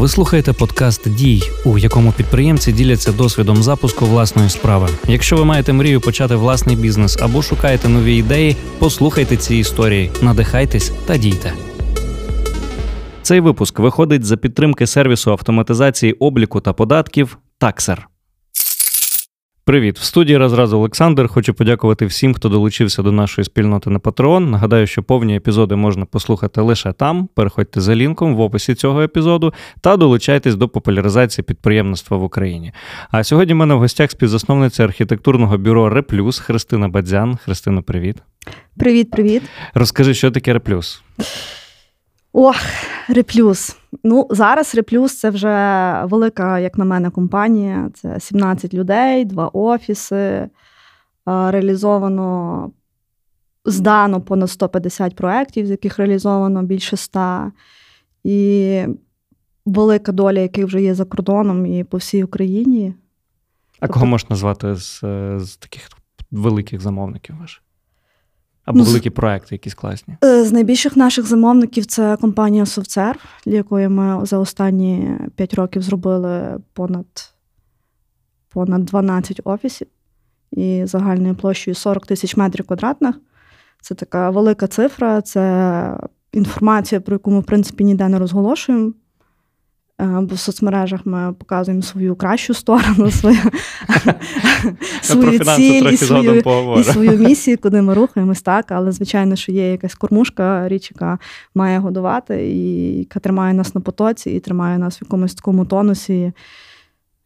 Ви слухаєте подкаст Дій, у якому підприємці діляться досвідом запуску власної справи. Якщо ви маєте мрію почати власний бізнес або шукаєте нові ідеї, послухайте ці історії, надихайтесь та дійте. Цей випуск виходить за підтримки сервісу автоматизації обліку та податків Таксер. Привіт, в студії розразу Олександр. Хочу подякувати всім, хто долучився до нашої спільноти на Patreon. Нагадаю, що повні епізоди можна послухати лише там. Переходьте за лінком в описі цього епізоду та долучайтесь до популяризації підприємництва в Україні. А сьогодні в мене в гостях співзасновниця архітектурного бюро Реплюс Христина Бадзян. Христина, привіт. Привіт, привіт. Розкажи, що таке Реплюс? Ох, Реплюс. Ну, зараз Реплюс це вже велика, як на мене, компанія. Це 17 людей, два офіси. Реалізовано, здано понад 150 проєктів, з яких реалізовано більше 100. І велика доля, яких вже є за кордоном і по всій Україні. А тобто... кого можна назвати з, з таких великих замовників ваших? Або ну, великі проекти, якісь класні? Е, з найбільших наших замовників це компанія Совцер, для якої ми за останні 5 років зробили понад понад 12 офісів і загальною площею 40 тисяч метрів квадратних. Це така велика цифра, це інформація, про яку ми, в принципі, ніде не розголошуємо. Е, бо в соцмережах ми показуємо свою кращу сторону, свою свою ціль і свою, і свою місію, куди ми рухаємось, так. Але, звичайно, що є якась кормушка, річ, яка має годувати, і яка тримає нас на потоці, і тримає нас в якомусь такому тонусі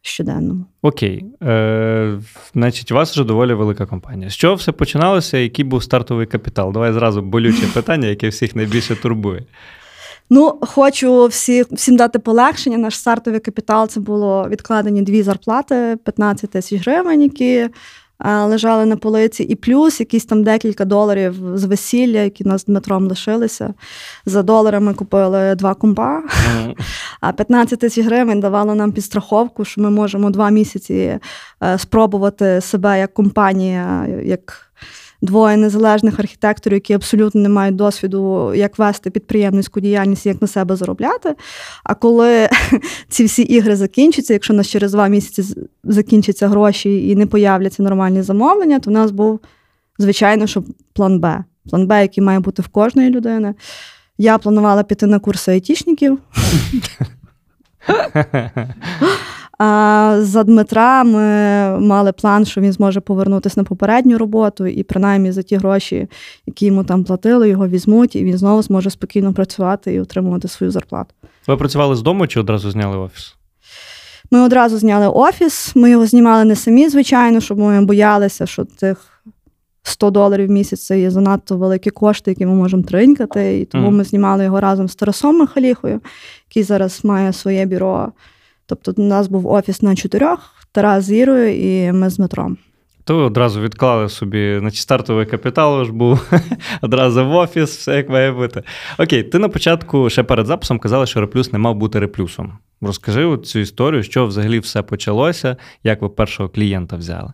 щоденному. Окей. Е, Значить, у вас вже доволі велика компанія. З чого все починалося? Який був стартовий капітал? Давай зразу болюче питання, яке всіх найбільше турбує. Ну, хочу всі, всім дати полегшення. Наш стартовий капітал це було відкладені дві зарплати 15 тисяч гривень, які е, лежали на полиці, і плюс якісь там декілька доларів з весілля, які нас з Дмитром лишилися. За доларами купили два компа. А 15 тисяч гривень давало нам підстраховку, що ми можемо два місяці е, спробувати себе як компанія. як двоє незалежних архітекторів, які абсолютно не мають досвіду, як вести підприємницьку діяльність, як на себе заробляти. А коли ці всі ігри закінчаться, якщо нас через два місяці закінчаться гроші і не появляться нормальні замовлення, то в нас був, звичайно, що план Б. План Б, який має бути в кожної людини. Я планувала піти на курси айтішників. А за Дмитра ми мали план, що він зможе повернутися на попередню роботу, і принаймні за ті гроші, які йому там платили, його візьмуть, і він знову зможе спокійно працювати і отримувати свою зарплату. Ви працювали з дому чи одразу зняли офіс? Ми одразу зняли офіс. Ми його знімали не самі, звичайно, щоб ми боялися, що тих 100 доларів в місяць це є занадто великі кошти, які ми можемо тринькати. І тому mm. ми знімали його разом з Тарасом Михаліхою, який зараз має своє бюро. Тобто, у нас був офіс на чотирьох, Тарас з Ірою і ми з Дмитром. То ви одразу відклали собі, значить, стартовий капітал ж був одразу в офіс, все як має бути. Окей, ти на початку ще перед записом казала, що реплюс не мав бути реплюсом. Розкажи цю історію, що взагалі все почалося, як ви першого клієнта взяли.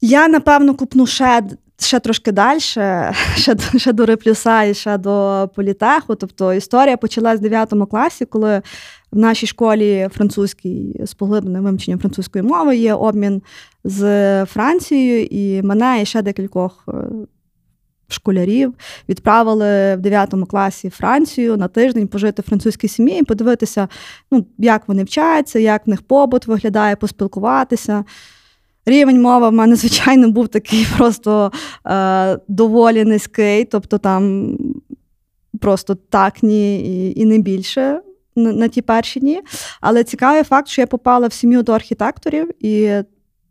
Я, напевно, купну ще ще трошки далі, ще ще до реплюса і ще до політеху. Тобто історія почалась в 9 класі, коли в нашій школі французькій з поглибленим вивченням французької мови є обмін з Францією, і мене і ще декількох. Е, школярів відправили в 9 класі Францію на тиждень пожити в французькій сім'ї і подивитися, ну, як вони вчаться, як в них побут виглядає, поспілкуватися. Рівень мови в мене, звичайно, був такий просто е, доволі низький, тобто там просто так ні і, і не більше на, ті перші дні. Але цікавий факт, що я попала в сім'ю до архітекторів, і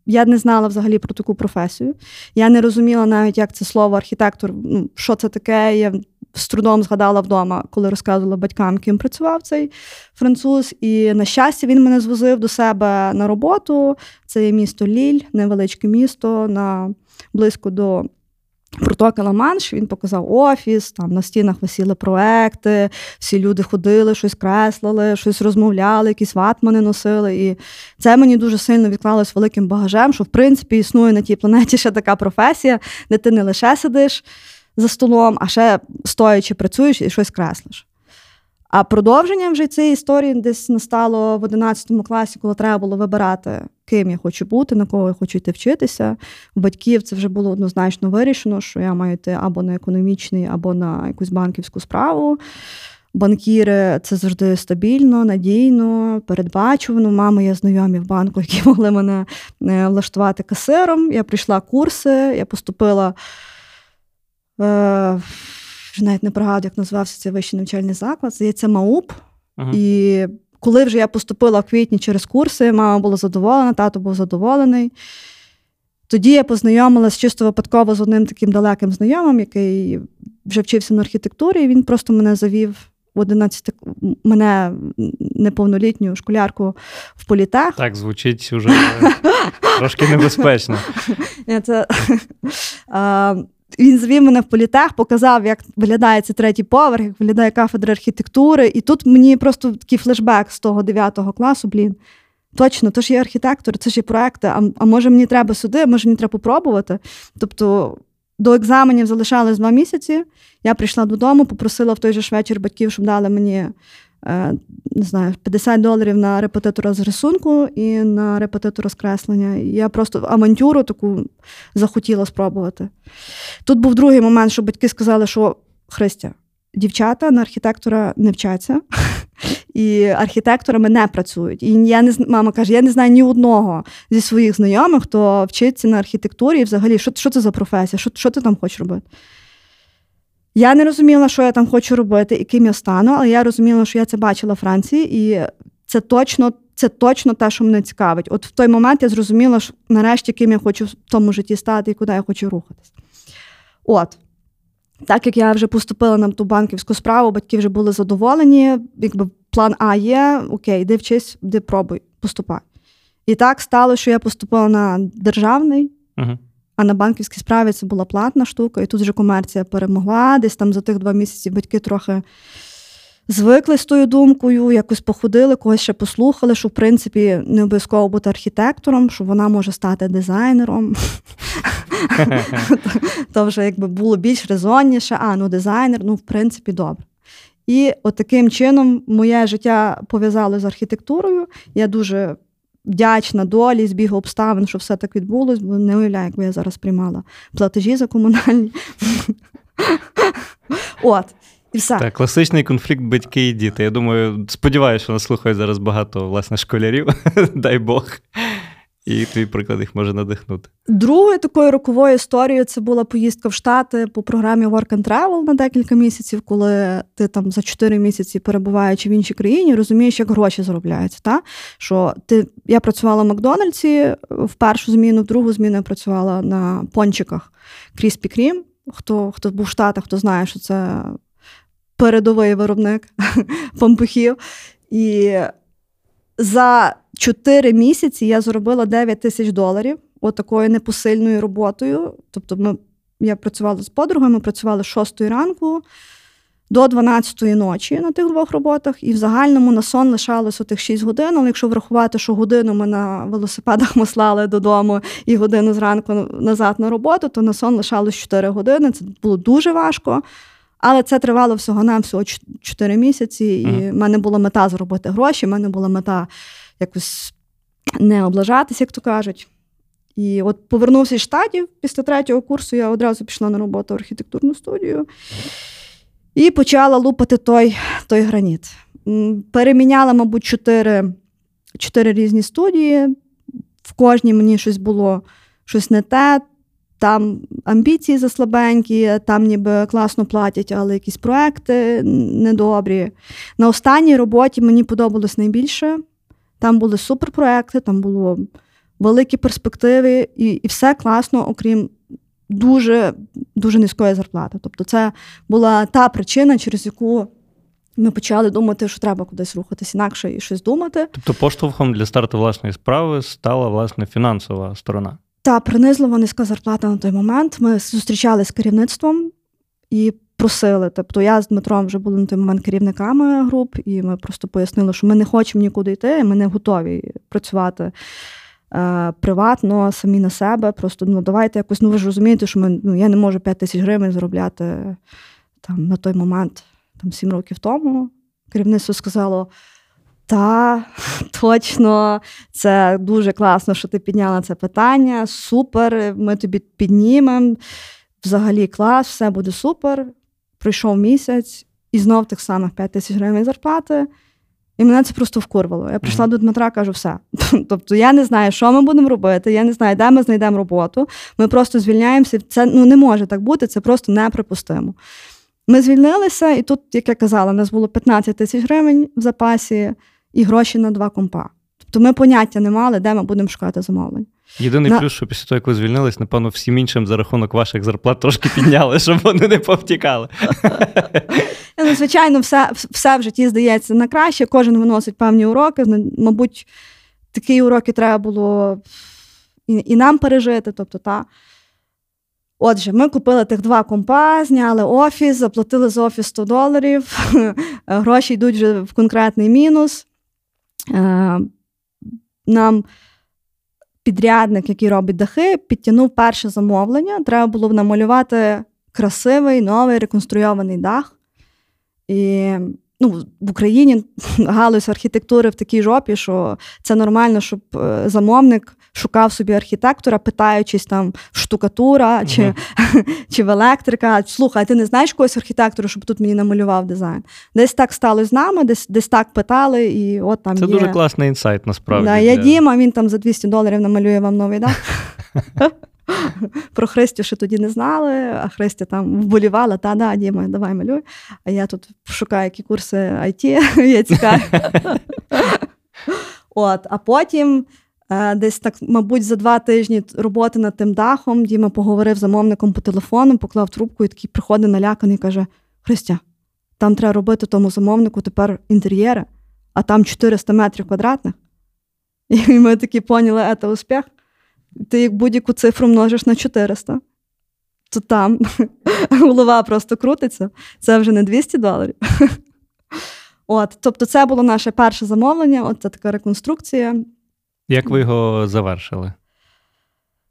я не знала взагалі про таку професію. Я не розуміла навіть, як це слово архітектор, ну, що це таке. Я з трудом згадала вдома, коли розказувала батькам, ким працював цей француз. І, на щастя, він мене звозив до себе на роботу. Це є місто Ліль, невеличке місто на близько до. Протоки Ла-Манш, він показав офіс, там на стінах висіли проекти, всі люди ходили, щось креслили, щось розмовляли, якісь ватмани носили. І це мені дуже сильно відклалось великим багажем, що в принципі існує на тій планеті ще така професія, де ти не лише сидиш за столом, а ще стоячи працюєш і щось креслиш. А продовження вже цієї історії десь настало в 11 класі, коли треба було вибирати, ким я хочу бути, на кого я хочу йти вчитися. У батьків це вже було однозначно вирішено, що я маю йти або на економічний, або на якусь банківську справу. Банкіри це завжди стабільно, надійно, передбачувано. Мами є знайомі в банку, які могли мене е, влаштувати касиром. Я прийшла курси, я поступила. Е, вже навіть не пригадую, як називався цей вищий навчальний заклад. Здається, МАУП. Uh-huh. І коли вже я поступила в квітні через курси, мама була задоволена, тато був задоволений. Тоді я познайомилася чисто випадково з одним таким далеким знайомим, який вже вчився на архітектурі, і він просто мене завів в 11 мене неповнолітню школярку в політех. Так, звучить вже трошки небезпечно. Це, він звів мене в політех, показав, як виглядає цей третій поверх, як виглядає кафедра архітектури. І тут мені просто такий флешбек з того 9 класу, блін. Точно, то ж є архітектор, це ж є проекти. А а може мені треба сюди, може мені треба попробувати. Тобто до екзаменів залишалось два місяці. Я прийшла додому, попросила в той же ж вечір батьків, щоб дали мені не знаю, 50 доларів на репетитора з рисунку і на репетитора з креслення. Я просто авантюру таку захотіла спробувати. Тут був другий момент, що батьки сказали, що Христя, дівчата на архітектора не вчаться. І архітекторами не працюють. І я не мама каже: я не знаю ні одного зі своїх знайомих, хто вчиться на архітектурі, і взагалі, що що це за професія? Що що ти там хочеш робити? Я не розуміла, що я там хочу робити і ким я стану, але я розуміла, що я це бачила в Франції, і це точно це точно те, що мене цікавить. От в той момент я зрозуміла, що нарешті ким я хочу в тому житті стати і куди я хочу рухатись. От. Так як я вже поступила на ту банківську справу, батьки вже були задоволені, якби план А є, окей, йди вчись, де пробуй, поступай. І так стало, що я поступила на державний, uh а на банківській справі це була платна штука, і тут вже комерція перемогла. Десь там за тих два місяці батьки трохи звикли з тою думкою, якось походили, когось ще послухали, що в принципі не обов'язково бути архітектором, що вона може стати дизайнером. То вже якби було більш резонніше, а ну дизайнер, ну в принципі, добре. І от таким чином моє життя пов'язало з архітектурою. Я дуже вдячна долі, збігу обставин, що все так відбулось, бо не уявляю, якби я зараз приймала платежі за комунальні. От. І все. Так, класичний конфлікт батьки і діти. Я думаю, сподіваюся, що нас слухають зараз багато власне школярів, дай Бог. І твій приклад їх може надихнути. Другою такою роковою історією це була поїздка в Штати по програмі Work and Travel на декілька місяців, коли ти там за 4 місяці перебуваючи в іншій країні, розумієш, як гроші заробляються. Та? Що ти я працювала в Макдональдсі в першу зміну, в другу зміну я працювала на пончиках Кріспі Крім. Хто хто був в Штатах, хто знає, що це передовий виробник пампухів. І за чотири місяці я заробила 9 тисяч доларів отакою непосильною роботою. Тобто, ми, я працювала з подругою, ми працювали з 6 ранку до 12 ночі на тих двох роботах, і в загальному на сон лишалось отих 6 годин. Але якщо врахувати, що годину ми на велосипедах маслали додому і годину зранку назад на роботу, то на сон лишалось 4 години. Це було дуже важко. Але це тривало всього на всього 4 місяці, і в mm. мене була мета заробити гроші, в мене була мета якось не облажатися, як то кажуть. І от повернувся з штатів після третього курсу, я одразу пішла на роботу в архітектурну студію і почала лупати той той граніт. Переміняла, мабуть, чотири, чотири різні студії. В кожній мені щось було щось не те. Там амбіції заслабенькі, там ніби класно платять, але якісь проекти недобрі. На останній роботі мені подобалось найбільше. Там були суперпроекти, там було великі перспективи, і і все класно, окрім дуже дуже низької зарплати. Тобто, це була та причина, через яку ми почали думати, що треба кудись рухатись інакше і щось думати. Тобто, поштовхом для старту власної справи стала власне фінансова сторона. Та принизливо низька зарплата на той момент. Ми зустрічалися з керівництвом і просили. Тобто я з Дмитром вже були на той момент керівниками груп, і ми просто пояснили, що ми не хочемо нікуди йти, ми не готові працювати е, приватно, самі на себе. Просто ну давайте якось, ну ви ж розумієте, що ми ну я не можу 5 тисяч гривень заробляти там на той момент, там 7 років тому. Керівництво сказало: та, точно, це дуже класно, що ти підняла це питання. Супер, ми тобі піднімемо. Взагалі клас, все буде супер. Пройшов місяць, і знов тих самих 5 тисяч гривень зарплати. І мене це просто вкурвало. Я прийшла mm-hmm. до Дмитра кажу, все. Тобто я не знаю, що ми будемо робити, я не знаю, де ми знайдемо роботу. Ми просто звільняємося. Це ну, не може так бути, це просто неприпустимо. Ми звільнилися, і тут, як я казала, у нас було 15 тисяч гривень в запасі і гроші на два компа. Тобто ми поняття не мали, де ми будемо шукати замовлень. Єдиний на... плюс, що після того, як ви звільнились, напевно, всім іншим за рахунок ваших зарплат трошки підняли, щоб вони не повтікали. Ну, Звичайно, все все в житті здається на краще, кожен виносить певні уроки. Мабуть, такі уроки треба було і і нам пережити. тобто, та. Отже, ми купили тих два компа, зняли офіс, заплатили за офіс 100 доларів, гроші йдуть вже в конкретний мінус. Е, нам підрядник, який робить дахи, підтягнув перше замовлення. Треба було б намалювати красивий новий реконструйований дах. І ну, в Україні галузь архітектури в такій жопі, що це нормально, щоб е, замовник шукав собі архітектора, питаючись там штукатура uh-huh. чи чи в електрика. Слухай, ти не знаєш когось архітектора, щоб тут мені намалював дизайн? Десь так стало з нами, десь десь так питали, і от там це є. дуже класний інсайт, насправді. Да, Я Діма, він там за 200 доларів намалює вам новий дах. Про Христю ще тоді не знали, а Христя там вболівала, та да, Діма, давай малюй. А я тут шукаю які курси IT, я цікаві. От, А потім е, десь так, мабуть, за два тижні роботи над тим дахом Діма поговорив з замовником по телефону, поклав трубку і такий приходить наляканий і каже: Христя, там треба робити тому замовнику тепер інтер'єри, а там 400 метрів квадратних. І ми такі поняли, це успіх ти як будь-яку цифру множиш на 400, то там голова просто крутиться. Це вже не 200 доларів. От, Тобто, це було наше перше замовлення, от це така реконструкція. Як ви його завершили?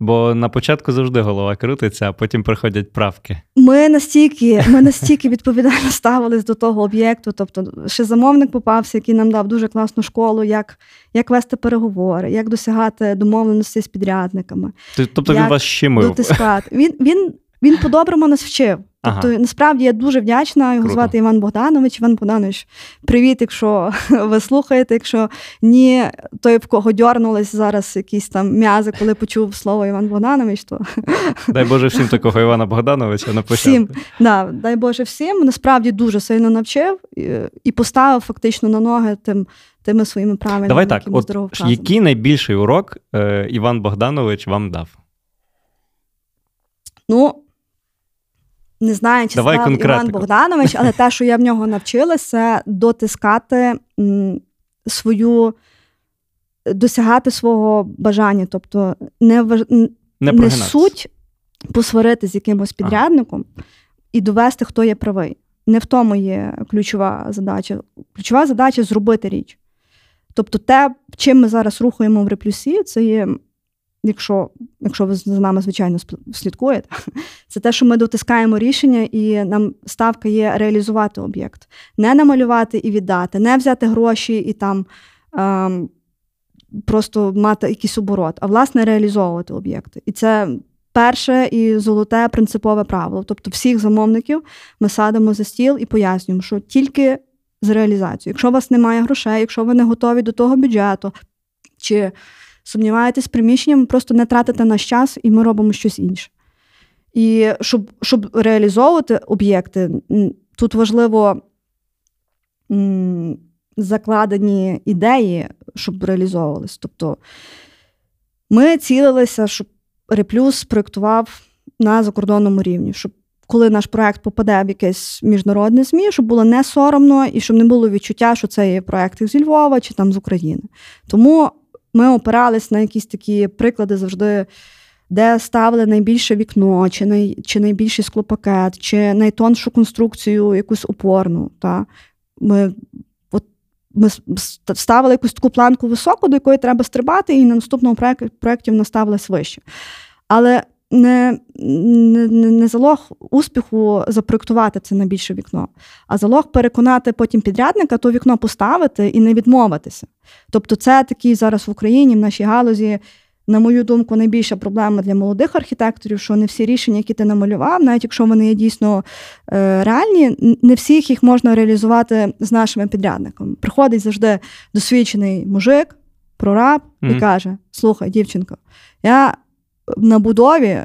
Бо на початку завжди голова крутиться, а потім приходять правки. Ми настільки ми настільки відповідально ставились до того об'єкту. Тобто, ще замовник попався, який нам дав дуже класну школу, як як вести переговори, як досягати домовленості з підрядниками. Тобто як він вас щемив? Дотискати. Він він, він по-доброму нас вчив. Тобто, ага. насправді я дуже вдячна його Круто. звати Іван Богданович. Іван Богданович, привіт, якщо ви слухаєте. Якщо ні, той, в кого дьорнулись зараз якісь там м'язи, коли почув слово Іван Богданович, то дай Боже всім такого Івана Богдановича на початку. Всім, да, дай Боже всім. Насправді дуже сильно навчив і, поставив фактично на ноги тим. Тими своїми правильними Давай так, от який найбільший урок е, Іван Богданович вам дав? Ну, не знаю, чи Давай сказав Іван Богданович, але те, що я в нього навчилася, дотискати свою, досягати свого бажання. Тобто не не, не суть посварити з якимось підрядником ага. і довести, хто є правий. Не в тому є ключова задача. Ключова задача зробити річ. Тобто, те, чим ми зараз рухаємо в реплюсі, це є якщо якщо ви за нами, звичайно, слідкуєте, це те, що ми дотискаємо рішення, і нам ставка є реалізувати об'єкт, не намалювати і віддати, не взяти гроші і там ем, просто мати якийсь оборот, а власне реалізовувати об'єкти. І це перше і золоте принципове правило. Тобто, всіх замовників ми садимо за стіл і пояснюємо, що тільки з реалізацією. Якщо у вас немає грошей, якщо ви не готові до того бюджету, чи сумніваєтесь приміщенням, просто не тратите наш час, і ми робимо щось інше. І щоб щоб реалізовувати об'єкти, тут важливо м, закладені ідеї, щоб реалізовувались. Тобто ми цілилися, щоб Реплюс проєктував на закордонному рівні, щоб коли наш проект попаде в якесь міжнародне ЗМІ, щоб було не соромно і щоб не було відчуття, що це є проект зі Львова чи там з України. Тому ми опирались на якісь такі приклади завжди, де ставили найбільше вікно, чи най, чи найбільший склопакет, чи найтоншу конструкцію, якусь опорну. Та? Ми от, ми ставили якусь таку планку високу, до якої треба стрибати, і на наступному проєкті вона ставилась вище. Але не не, не залог успіху запроектувати це на більше вікно, а залог переконати потім підрядника то вікно поставити і не відмовитися. Тобто, це такий зараз в Україні, в нашій галузі, на мою думку, найбільша проблема для молодих архітекторів, що не всі рішення, які ти намалював, навіть якщо вони є дійсно е, реальні, не всіх їх можна реалізувати з нашими підрядниками. Приходить завжди досвідчений мужик, прораб mm-hmm. і каже: Слухай, дівчинко, я на будові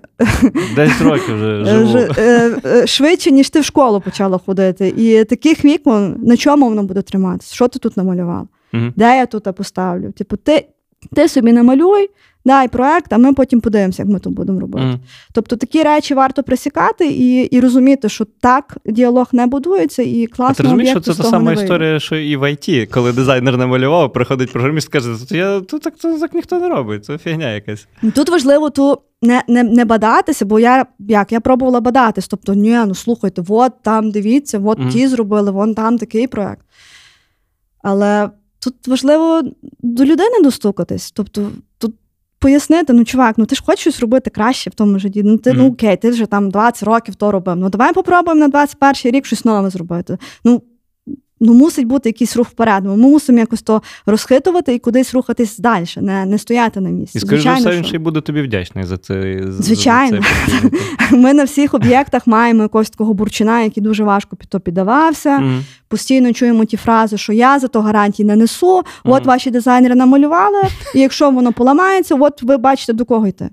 10 років вже живу. Е, е, швидше, ніж ти в школу почала ходити. І таких вікон на чому воно буде триматися? Що ти тут намалювала? Mm-hmm. Де я тут поставлю? Типу, ти ти собі намалюй, дай проект, а ми потім подивимося, як ми тут будемо робити. Mm. Тобто такі речі варто присікати і і розуміти, що так діалог не будується, і класно. А ти розумієш, що це та сама історія, що і в ІТ, коли дизайнер намалював, приходить програміст і каже, я тут так то так ніхто не робить, це фігня якась. Тут важливо ту. Не не, не бадатися, бо я як я пробувала бадатись. Тобто, ні, ну слухайте, от там дивіться, от mm. ті зробили, вон там такий проект. Але тут важливо до людини достукатись. Тобто, тут пояснити, ну, чувак, ну ти ж хочеш щось робити краще в тому житті. Ну ти mm-hmm. ну окей, ти вже там 20 років то робив. Ну давай попробуємо на 21 рік щось нове зробити. Ну ну, мусить бути якийсь рух вперед. Ми мусимо якось то розхитувати і кудись рухатись далі, не не стояти на місці. І Звичайно, все, він ще й буде тобі вдячний за це. Звичайно. За це Ми на всіх об'єктах маємо якогось такого бурчина, який дуже важко під то піддавався. Mm. Постійно чуємо ті фрази, що я за то гарантії не несу. От mm. ваші дизайнери намалювали, і якщо воно поламається, от ви бачите, до кого йти.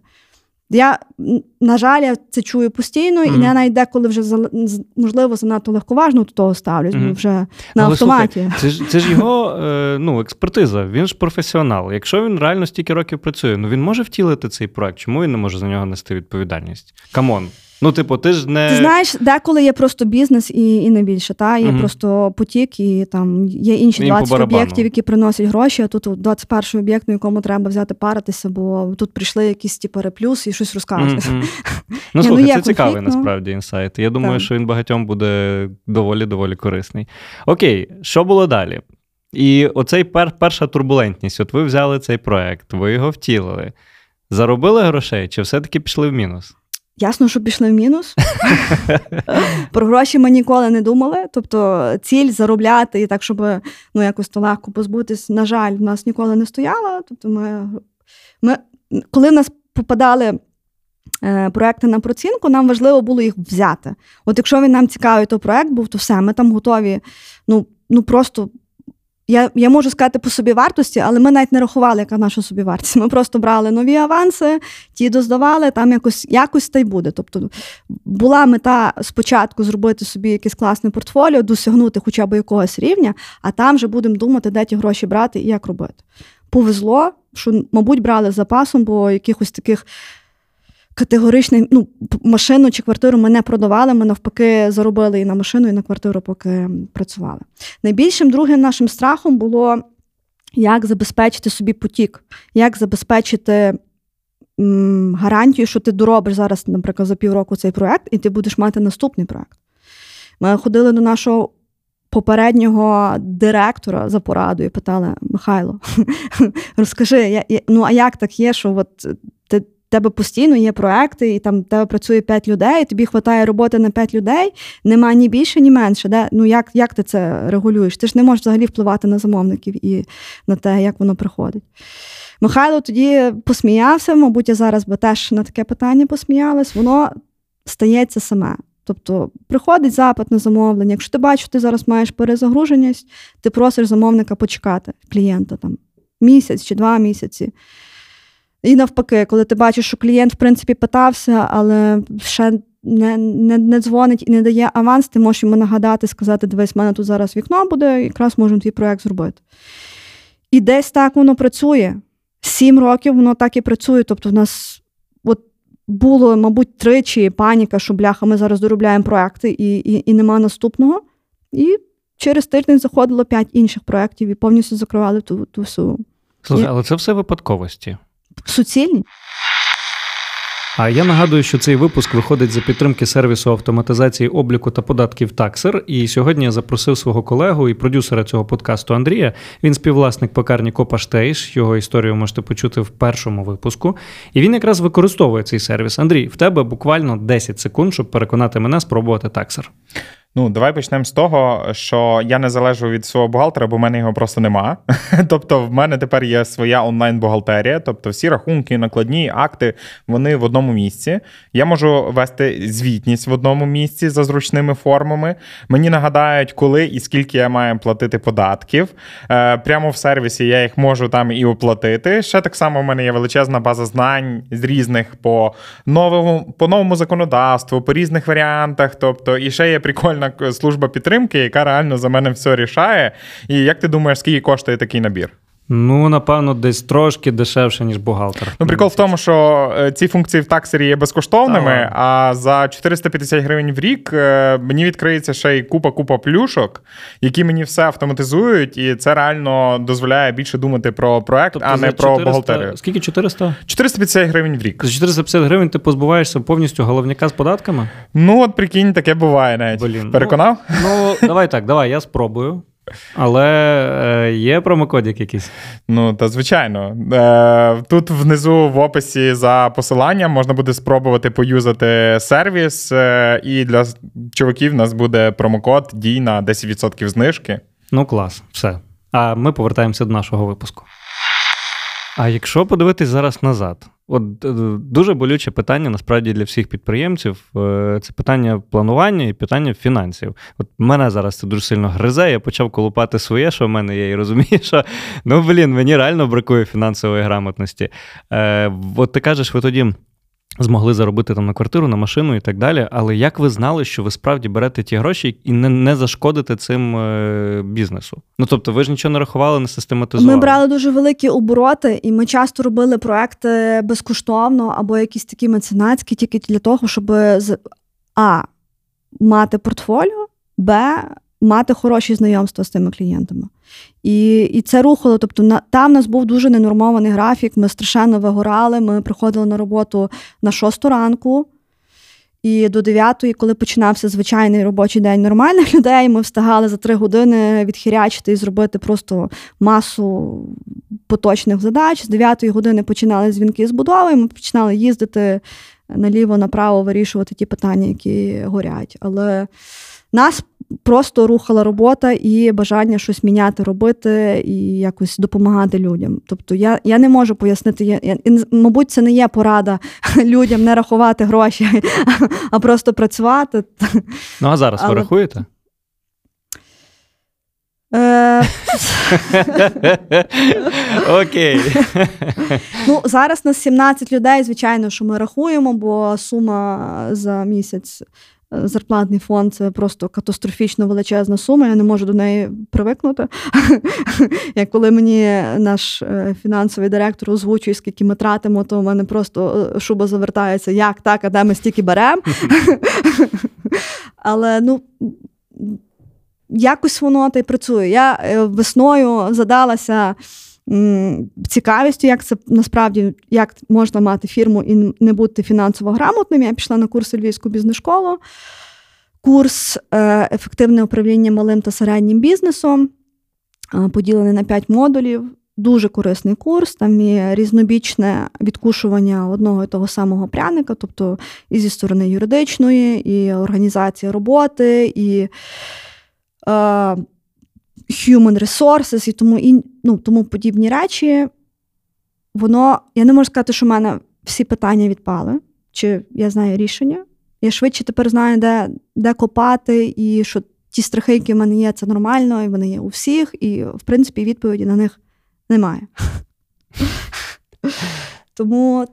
Я, на жаль, я це чую постійно, mm-hmm. і я навіть деколи вже можливо занадто легковажно до того ставлюсь, mm-hmm. вже на Але, автоматі. Слухай, це ж це ж його е, ну, експертиза, він ж професіонал. Якщо він реально стільки років працює, ну він може втілити цей проект. Чому він не може за нього нести відповідальність? Come on. Ну, типу, ти ж не. Ти знаєш, деколи є просто бізнес і і не більше. Та? Є угу. просто потік, і там є інші 20 об'єктів, які приносять гроші, а тут 21 об'єкт, на якому треба взяти паритися, бо тут прийшли якісь ті переплюс і щось розказують. Угу. Ну, слухай, це цікавий насправді інсайт. Я думаю, так. що він багатьом буде доволі доволі корисний. Окей, що було далі? І оцей пер, перша турбулентність. От ви взяли цей проект, ви його втілили. Заробили грошей, чи все-таки пішли в мінус? Ясно, що пішли в мінус. Про гроші ми ніколи не думали. Тобто ціль заробляти і так, щоб ну, якось то легко позбутись, на жаль, в нас ніколи не стояла. Тобто, ми, ми, коли в нас попадали е, проекти на процінку, нам важливо було їх взяти. От якщо він нам цікавий, то проект був, то все, ми там готові. Ну, ну просто я я можу сказати по собі вартості, але ми навіть не рахували, яка наша собівартість. Ми просто брали нові аванси, ті доздавали, там якось якось та й буде. Тобто була мета спочатку зробити собі якесь класне портфоліо, досягнути хоча б якогось рівня, а там вже будемо думати, де ті гроші брати і як робити. Повезло, що, мабуть, брали з запасом, бо якихось таких категоричний, ну, машину чи квартиру ми не продавали, ми навпаки заробили і на машину, і на квартиру, поки працювали. Найбільшим другим нашим страхом було, як забезпечити собі потік, як забезпечити гарантію, що ти доробиш зараз, наприклад, за півроку цей проект, і ти будеш мати наступний проект. Ми ходили до нашого. Попереднього директора за порадою питали Михайло, розкажи, я, я, ну а як так є, що от тебе постійно є проекти, і там тебе працює 5 людей, тобі вистачає роботи на 5 людей, нема ні більше, ні менше. Де? Ну як як ти це регулюєш? Ти ж не можеш взагалі впливати на замовників і на те, як воно приходить. Михайло тоді посміявся, мабуть, я зараз би теж на таке питання посміялась, воно стається саме. Тобто приходить запит на замовлення. Якщо ти бачиш, ти зараз маєш перезагруженість, ти просиш замовника почекати клієнта там місяць чи два місяці. І навпаки, коли ти бачиш, що клієнт, в принципі, питався, але ще не не, не дзвонить і не дає аванс, ти можеш йому нагадати, сказати: дивись, в мене тут зараз вікно буде, якраз можемо твій проєкт зробити. І десь так воно працює. Сім років воно так і працює. Тобто, в нас от було, мабуть, тричі паніка, що бляха, ми зараз доробляємо проекти і, і, і нема наступного. І через тиждень заходило п'ять інших проєктів і повністю закривали ту ту всю. Слухай, але це все випадковості суцільні. А я нагадую, що цей випуск виходить за підтримки сервісу автоматизації обліку та податків Таксер. І сьогодні я запросив свого колегу і продюсера цього подкасту Андрія. Він співвласник пекарні Копа Штейш. Його історію можете почути в першому випуску. І він якраз використовує цей сервіс. Андрій, в тебе буквально 10 секунд, щоб переконати мене спробувати таксер. Ну, давай почнемо з того, що я не залежу від свого бухгалтера, бо в мене його просто нема. Тобто, в мене тепер є своя онлайн-бухгалтерія, тобто всі рахунки, накладні акти, вони в одному місці. Я можу вести звітність в одному місці за зручними формами. Мені нагадають, коли і скільки я маю платити податків. Е, прямо в сервісі я їх можу там і оплатити. Ще так само в мене є величезна база знань з різних по новому по новому законодавству, по різних варіантах. Тобто, і ще є прикольно державна служба підтримки, яка реально за мене все рішає. І як ти думаєш, скільки коштує такий набір? Ну, напевно, десь трошки дешевше, ніж бухгалтер. Ну, прикол в тому, що е, ці функції в таксері є безкоштовними, а за 450 гривень в рік е, мені відкриється ще й купа-купа плюшок, які мені все автоматизують, і це реально дозволяє більше думати про проект, тобто а не 400... про бухгалтерію. Скільки 400? 450 гривень в рік. За 450 гривень ти позбуваєшся повністю головняка з податками? Ну, от прикинь, таке буває навіть. Блін, Переконав? Ну, ну, давай так, давай, я спробую. Але е, є промокодик якийсь? Ну, та звичайно. Е, Тут внизу в описі за посиланням можна буде спробувати поюзати сервіс, е, і для чуваків у нас буде промокод дій на 10% знижки. Ну, клас, все. А ми повертаємося до нашого випуску. А якщо подивитись зараз назад, От е, дуже болюче питання насправді для всіх підприємців. Е, це питання планування і питання фінансів. От мене зараз це дуже сильно гризе. Я почав колупати своє, що в мене є, і розумію, що ну блін, мені реально бракує фінансової грамотності. Е, От ти кажеш, ви тоді змогли заробити там на квартиру, на машину і так далі. Але як ви знали, що ви справді берете ті гроші і не не зашкодите цим е, бізнесу? Ну тобто, ви ж нічого не рахували, не систематизували? Ми брали дуже великі обороти, і ми часто робили проекти безкоштовно або якісь такі меценатські, тільки для того, щоб а мати портфоліо, б мати хороші знайомства з тими клієнтами. І і це рухало. Тобто, на, там в нас був дуже ненормований графік, ми страшенно вигорали, ми приходили на роботу на 6 ранку. І до 9, коли починався звичайний робочий день нормальних людей, ми встигали за три години відхірячити і зробити просто масу поточних задач. З 9 години починали дзвінки з будови, ми починали їздити наліво-направо, вирішувати ті питання, які горять. Але нас просто рухала робота і бажання щось міняти, робити і якось допомагати людям. Тобто я я не можу пояснити, я, я, мабуть, це не є порада людям не рахувати гроші, а просто працювати. Ну а зараз Але... ви рахуєте? Е, Окей. Ну, Зараз нас 17 людей, звичайно, що ми рахуємо, бо сума за місяць зарплатний фонд це просто катастрофічно величезна сума, я не можу до неї привикнути. Як коли мені наш е, фінансовий директор озвучує, скільки ми тратимо, то в мене просто е, шуба завертається, як так, а де ми стільки беремо. Але ну. Якось воно та й працює. Я весною задалася цікавістю, як це насправді як можна мати фірму і не бути фінансово грамотним. Я пішла на курс Львівську бізнес-школу, курс е, ефективне управління малим та середнім бізнесом, е, поділений на 5 модулів. Дуже корисний курс, там є різнобічне відкушування одного і того самого пряника, тобто і зі сторони юридичної, і організація роботи, і е, human resources і тому і, ну, тому подібні речі, воно, я не можу сказати, що в мене всі питання відпали, чи я знаю рішення. Я швидше тепер знаю, де де копати, і що ті страхи, які в мене є, це нормально, і вони є у всіх, і, в принципі, відповіді на них немає. Тому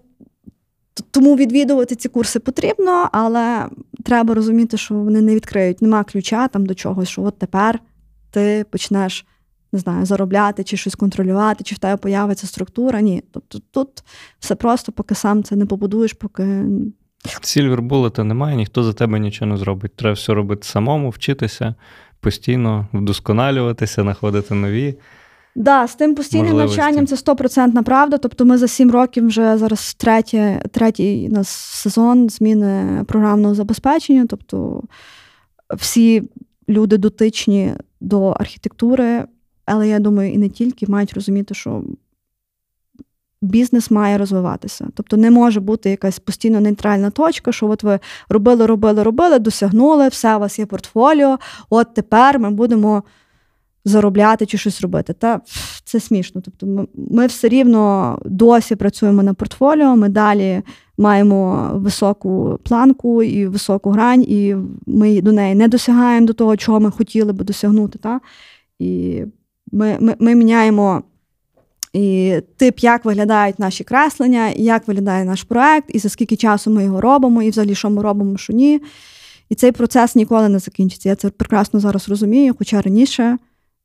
тому відвідувати ці курси потрібно, але треба розуміти, що вони не відкриють. Нема ключа там до чогось, що от тепер ти почнеш не знаю, заробляти чи щось контролювати, чи в тебе появиться структура. Ні. Тобто тут все просто, поки сам це не побудуєш, поки. Сільвер булета немає, ніхто за тебе нічого не зробить. Треба все робити самому, вчитися, постійно вдосконалюватися, знаходити нові Да, з тим постійним навчанням це стопроцентна правда. Тобто, ми за сім років вже зараз третє, третій у нас сезон зміни програмного забезпечення. Тобто всі люди дотичні до архітектури, але я думаю, і не тільки мають розуміти, що бізнес має розвиватися. Тобто не може бути якась постійно нейтральна точка, що от ви робили, робили, робили, досягнули, все, у вас є портфоліо, от тепер ми будемо заробляти чи щось робити. Та це смішно. Тобто, ми, ми все рівно досі працюємо на портфоліо, ми далі маємо високу планку і високу грань, і ми до неї не досягаємо до того, чого ми хотіли би досягнути. Та? І ми, ми, ми міняємо. І тип, як виглядають наші креслення, як виглядає наш проект, і за скільки часу ми його робимо, і взагалі, що ми робимо, що ні. І цей процес ніколи не закінчиться. Я це прекрасно зараз розумію, хоча раніше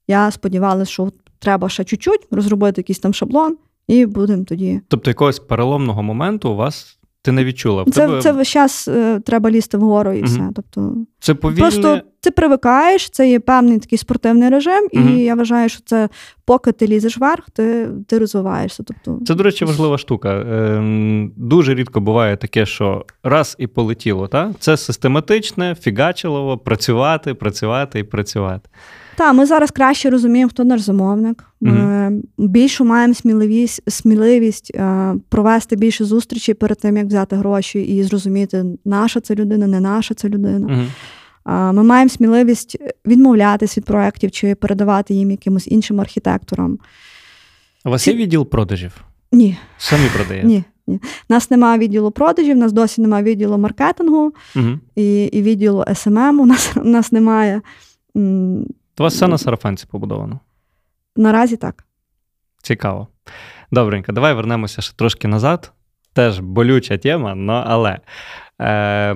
я сподівалася, що треба ще чуть-чуть розробити якийсь там шаблон, і будемо тоді. Тобто, якогось переломного моменту у вас ти не відчула? В це тебе... це весь час е, треба лізти вгору і угу. все. Тобто, це повільне... Просто ти привикаєш, це є певний такий спортивний режим, угу. і я вважаю, що це поки ти лізеш вверх, ти ти розвиваєшся. Тобто... Це, до речі, важлива штука. Е, Дуже рідко буває таке, що раз і полетіло. Та? Це систематичне, фігачилово, працювати, працювати і працювати. Так, ми зараз краще розуміємо, хто наш замовник. Ми mm-hmm. більшу маємо сміливість сміливість е, провести більше зустрічей перед тим, як взяти гроші і зрозуміти, наша це людина, не наша це людина. Mm-hmm. Ми маємо сміливість відмовлятись від проєктів чи передавати їм якимось іншим архітекторам. У вас є відділ продажів? Ні. Самі продаєте? Ні. Ні. У нас немає відділу продажів, у нас досі немає відділу маркетингу uh і і відділу SMM у нас у нас немає. У вас все на сарафанці побудовано? Наразі так. Цікаво. Добренько, давай вернемося ще трошки назад. Теж болюча тема, но, але е,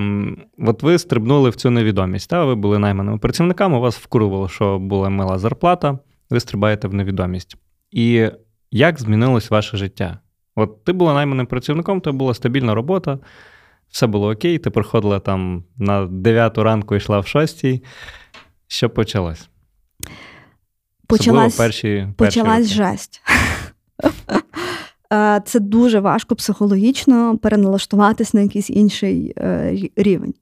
от ви стрибнули в цю невідомість. Та? Ви були найманими працівниками, у вас вкурувало, що була мила зарплата, ви стрибаєте в невідомість. І як змінилось ваше життя? От ти була найманим працівником, то була стабільна робота, все було окей, ти приходила там на 9 ранку йшла в 6. Що почалось? Почалась перші, почалась жесть. Е, це дуже важко психологічно переналаштуватись на якийсь інший е, рівень.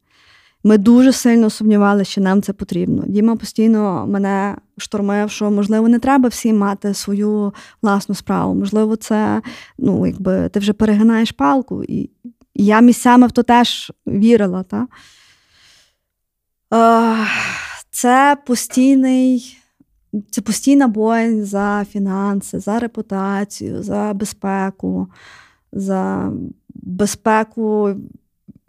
Ми дуже сильно сумнівалися, що нам це потрібно. Діма постійно мене штормив, що можливо не треба всім мати свою власну справу. Можливо, це ну, якби ти вже перегинаєш палку. І я місцями в то теж вірила. Та? Е, це постійний це постійна боїнь за фінанси, за репутацію, за безпеку, за безпеку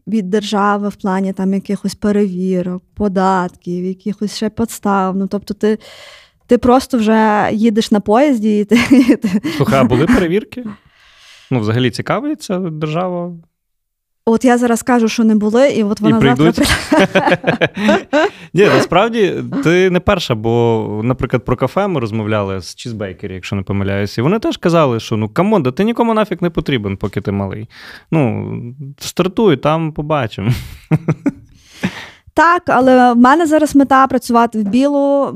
від держави в плані там якихось перевірок, податків, якихось ще підстав. Ну, тобто ти ти просто вже їдеш на поїзді і ти. Слухай, а були перевірки? Ну, взагалі цікавиться держава От я зараз кажу, що не були, і от вона і завтра. Ні, насправді ти не перша, бо, наприклад, про кафе ми розмовляли з Cheesebakery, якщо не помиляюся, і вони теж казали, що ну come on, да ти нікому нафік не потрібен, поки ти малий. Ну, стартуй, там побачимо. Так, але в мене зараз мета працювати в білу,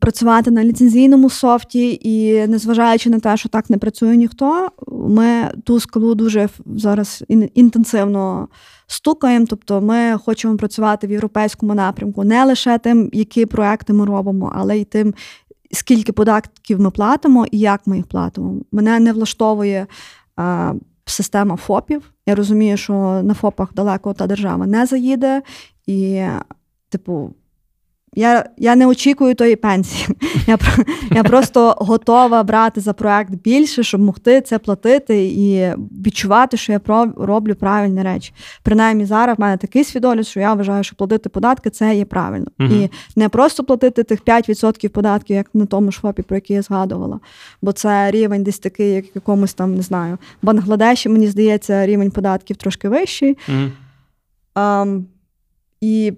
працювати на ліцензійному софті, і незважаючи на те, що так не працює ніхто, ми ту скалу дуже зараз інтенсивно стукаємо. Тобто ми хочемо працювати в європейському напрямку не лише тим, які проекти ми робимо, але й тим, скільки податків ми платимо і як ми їх платимо. Мене не влаштовує. Система ФОПів. Я розумію, що на ФОПах далеко та держава не заїде, і, типу, я я не очікую тої пенсії. Я я просто готова брати за проект більше, щоб могти це платити і відчувати, що я роблю правильні речі. Принаймні, зараз в мене такий свідомість, що я вважаю, що платити податки це є правильно. uh І не просто платити тих 5% податків, як на тому ж ФОПі, про який я згадувала. Бо це рівень десь такий, як в якомусь там, не знаю, в Бангладеші, мені здається, рівень податків трошки вищий. Um, і...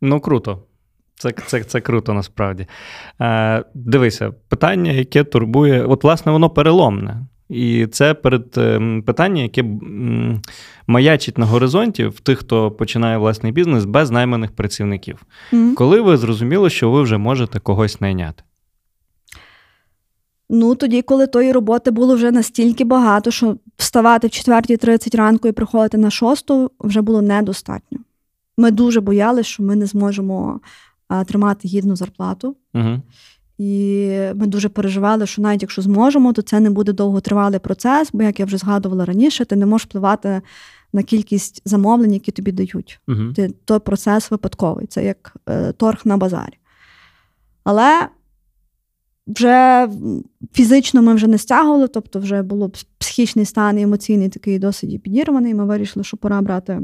Ну, круто. Це це, це круто насправді. Е, Дивися, питання, яке турбує, от, власне, воно переломне. І це перед ем, питання, яке маячить на горизонті в тих, хто починає власний бізнес без найманих працівників. Mm-hmm. Коли ви зрозуміли, що ви вже можете когось найняти? Ну, тоді, коли тої роботи було вже настільки багато, що вставати в 4.30 ранку і приходити на 6 вже було недостатньо. Ми дуже боялися, що ми не зможемо а, тримати гідну зарплату. Угу. І ми дуже переживали, що навіть якщо зможемо, то це не буде довготривалий процес, бо, як я вже згадувала раніше, ти не можеш впливати на кількість замовлень, які тобі дають. Угу. Ти, той процес випадковий, це як е, торг на базарі. Але вже фізично ми вже не стягували, тобто вже було психічний стан і емоційний такий досить підірваний. Ми вирішили, що пора брати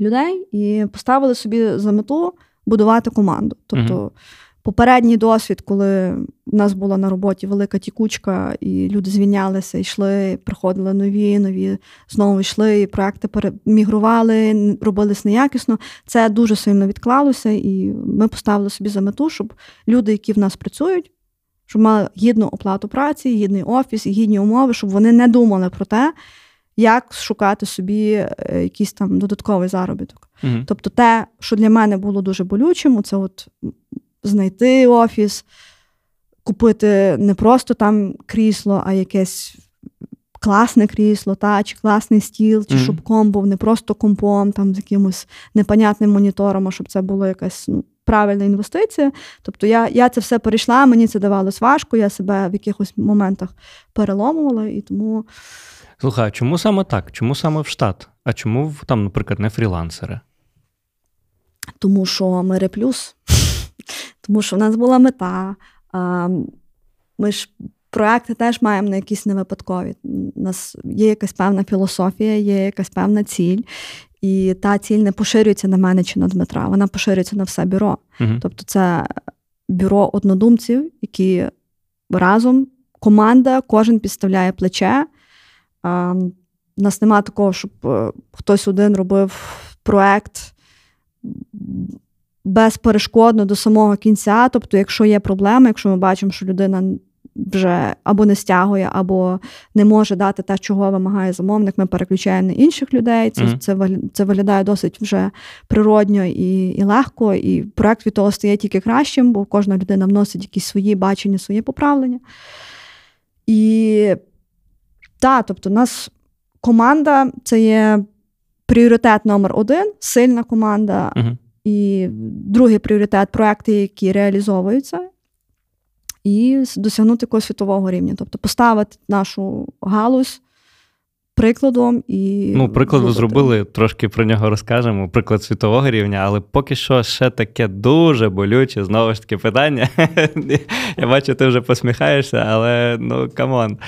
людей і поставили собі за мету будувати команду. Тобто, Мгм. попередній досвід, коли в нас була на роботі велика тікучка, і люди звільнялися, йшли, приходили нові, нові знову йшли, і проекти перемігрували, робились неякісно. Це дуже сильно відклалося, і ми поставили собі за мету, щоб люди, які в нас працюють, щоб мали гідну оплату праці, гідний офіс, гідні умови, щоб вони не думали про те, як шукати собі е, якийсь там додатковий заробіток. Угу. Тобто, те, що для мене було дуже болючим, це от знайти офіс, купити не просто там крісло, а якесь класне крісло, та, чи класний стіл, чи Мгм. щоб комп був не просто компом, там з якимось непонятним монітором, а щоб це було якась ну, правильна інвестиція. Тобто я, я це все перейшла, мені це давалось важко, я себе в якихось моментах переломувала, і тому Слухай, а чому саме так? Чому саме в штат? А чому в- там, наприклад, не фрілансери? тому що ми реплюс, тому що в нас була мета. Ми ж проекти теж маємо на якісь невипадкові. У нас є якась певна філософія, є якась певна ціль, і та ціль не поширюється на мене чи на Дмитра, вона поширюється на все бюро. Угу. Тобто, це бюро однодумців, які разом, команда, кожен підставляє плече. А, У нас немає такого, щоб е, хтось один робив проект безперешкодно до самого кінця. Тобто, якщо є проблема, якщо ми бачимо, що людина вже або не стягує, або не може дати те, чого вимагає замовник, ми переключаємо на інших людей. Це, Мгм. це, це виглядає досить вже природньо і, і легко, і проект від того стає тільки кращим, бо кожна людина вносить якісь свої бачення, свої поправлення. І так, тобто, у нас команда це є пріоритет номер один, сильна команда. Угу. І другий пріоритет проекти, які реалізовуються, і досягнути якогось світового рівня. Тобто поставити нашу галузь прикладом і. Ну, приклад зробити. зробили, трошки про нього розкажемо. Приклад світового рівня, але поки що ще таке дуже болюче, знову ж таки, питання. Я бачу, ти вже посміхаєшся, але ну come on.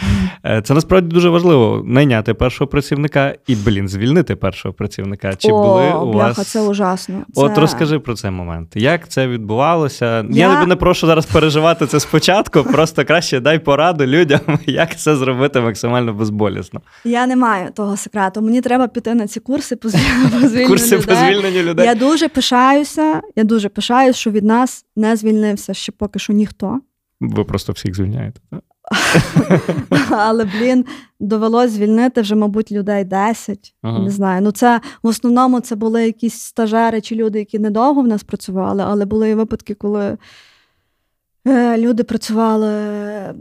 Е, Це насправді дуже важливо найняти першого працівника і, блін, звільнити першого працівника. Чи О, були у бляха, вас. це ужасно. От розкажи про цей момент. Як це відбувалося? Я, Я- тебе не прошу зараз переживати це спочатку, просто краще дай пораду людям, як це зробити максимально безболісно. Я не маю того секрету. Мені треба піти на ці курси по звіль- звільненню Курси по людей. звільненню людей. Я дуже пишаюся. Я дуже пишаюся, що від нас не звільнився ще поки що ніхто. Ви просто всіх звільняєте. так? Але, блін, довелось звільнити вже, мабуть, людей 10. Ага. Не знаю. Ну, це в основному це були якісь стажери чи люди, які недовго в нас працювали, але були і випадки, коли е, люди працювали е,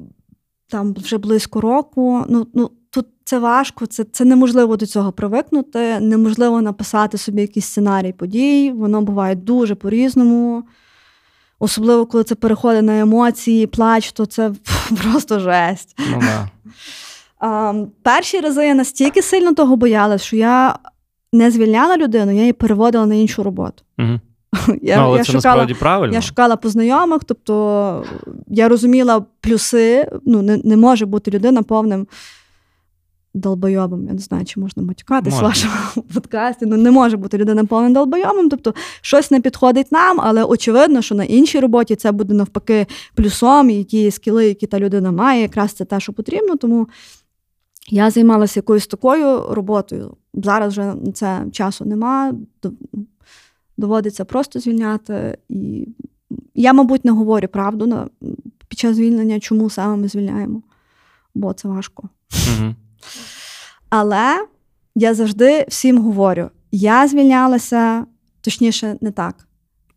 там вже близько року. Ну, ну, тут це важко, це, це неможливо до цього привикнути, неможливо написати собі якийсь сценарій подій. Воно буває дуже по-різному. Особливо, коли це переходить на емоції, плач, то це просто жесть. Ну, да. А, перші рази я настільки сильно того боялась, що я не звільняла людину, я її переводила на іншу роботу. Угу. Я, ну, але я, це шукала, насправді правильно. я шукала по знайомих, тобто я розуміла плюси. Ну, не, не може бути людина повним долбойобом. Я не знаю, чи можна матюкатись в вашому подкасті. Ну, не може бути людина повним долбойобом. Тобто щось не підходить нам, але очевидно, що на іншій роботі це буде навпаки плюсом, і ті скіли, які та людина має, якраз це те, що потрібно. Тому я займалася якоюсь такою роботою. Зараз вже це часу нема. Доводиться просто звільняти. І я, мабуть, не говорю правду під час звільнення, чому саме ми звільняємо, бо це важко. Угу. Але я завжди всім говорю: я звільнялася, точніше, не так.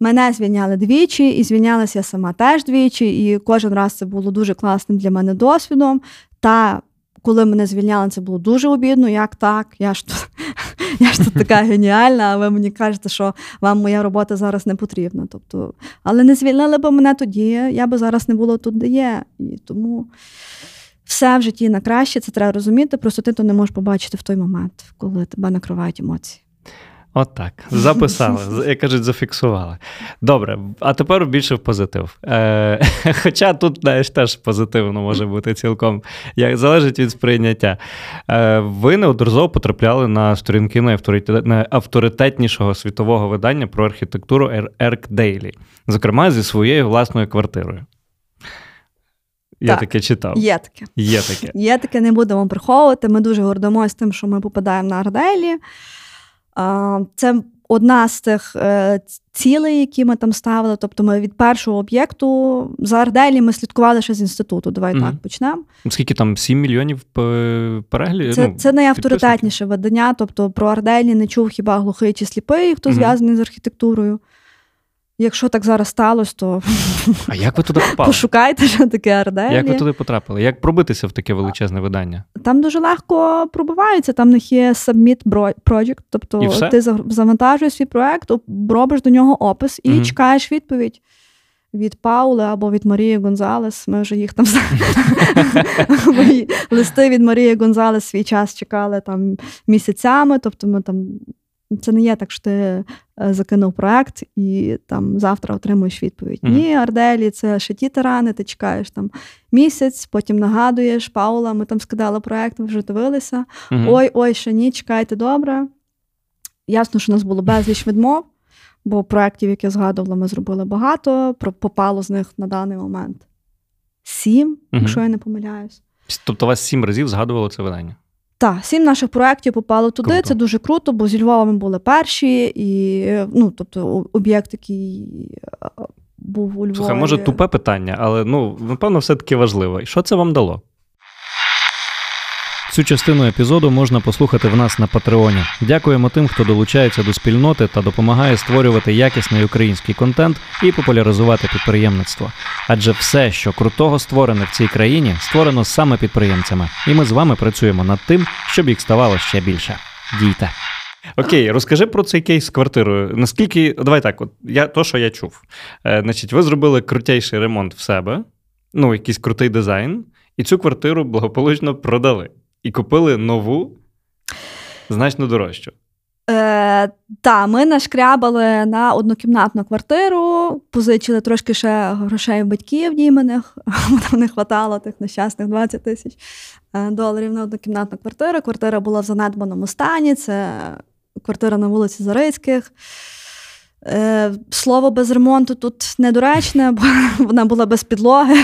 Мене звільняли двічі, і звільнялася я сама теж двічі, і кожен раз це було дуже класним для мене досвідом. Та коли мене звільняли, це було дуже обідно. Як так? Я ж тут я ж тут така геніальна, а ви мені кажете, що вам моя робота зараз не потрібна. Тобто, Але не звільнили б мене тоді, я би зараз не було тут, де є. І тому все в житті на краще, це треба розуміти. Просто ти то не можеш побачити в той момент, коли тебе накривають емоції. От так. Записали, як кажуть, зафіксували. Добре, а тепер більше в позитив. Е, Хоча тут знаєш, теж позитивно може бути цілком, як залежить від сприйняття. Е, Ви неодноразово потрапляли на сторінки найавторитетнішого світового видання про архітектуру Ерк Дейлі, зокрема зі своєю власною квартирою. Я так, таке читав. Є таке. Є таке. Є таке, не будемо приховувати. Ми дуже гордимося тим, що ми попадаємо на Арделі. Це одна з тих е, цілей, які ми там ставили. Тобто, ми від першого об'єкту за Арделі ми слідкували ще з інституту. Давай mm так почнемо. Скільки там 7 мільйонів переглядів? Це, ну, це найавторитетніше видання. Тобто про Арделі не чув хіба глухий чи сліпий, хто mm зв'язаний з архітектурою. Якщо так зараз сталося, то а як ви туди попали? Пошукайте, що таке Арделі. Як ви туди потрапили? Як пробитися в таке величезне видання? Там дуже легко пробиваються. Там в них є Submit Project, тобто ти завантажуєш свій проект, робиш до нього опис і mm чекаєш відповідь. Від Паули або від Марії Гонзалес. Ми вже їх там листи від Марії Гонзалес свій час чекали там місяцями. Тобто ми там це не є так, що ти е, закинув проект і там завтра отримуєш відповідь. Mm-hmm. Ні, Арделі, це ще ті тарани, ти чекаєш там місяць, потім нагадуєш, Паула, ми там скидали проект, ви вже дивилися. Mm-hmm. Ой, ой, ще ні, чекайте добре. Ясно, що у нас було безліч відмов, бо проєктів, які я згадувала, ми зробили багато, попало з них на даний момент сім, mm-hmm. якщо я не помиляюсь. Тобто вас сім разів згадувало це видання? Так, сім наших проєктів попало туди. Круто. Це дуже круто, бо зі Львова ми були перші, і ну, тобто, об'єкт, який е, був у Львові. Слухай, може, тупе питання, але ну, напевно, все-таки важливо. І що це вам дало? Цю частину епізоду можна послухати в нас на Патреоні. Дякуємо тим, хто долучається до спільноти та допомагає створювати якісний український контент і популяризувати підприємництво. Адже все, що крутого створене в цій країні, створено саме підприємцями, і ми з вами працюємо над тим, щоб їх ставало ще більше. Дійте. Окей, розкажи про цей кейс з квартирою. Наскільки, давай так, от я то, що я чув. Е, Значить, ви зробили крутейший ремонт в себе, ну, якийсь крутий дизайн, і цю квартиру благополучно продали і купили нову значно дорожчу. Е, Так, ми нашкрябали на однокімнатну квартиру, позичили трошки ще грошей в батьків німаних, нам не вистачало тих нещасних 20 тисяч е, доларів на однокімнатну квартиру. Квартира була в занедбаному стані, це квартира на вулиці Зарицьких. Е, слово без ремонту тут недоречне, бо вона була без підлоги.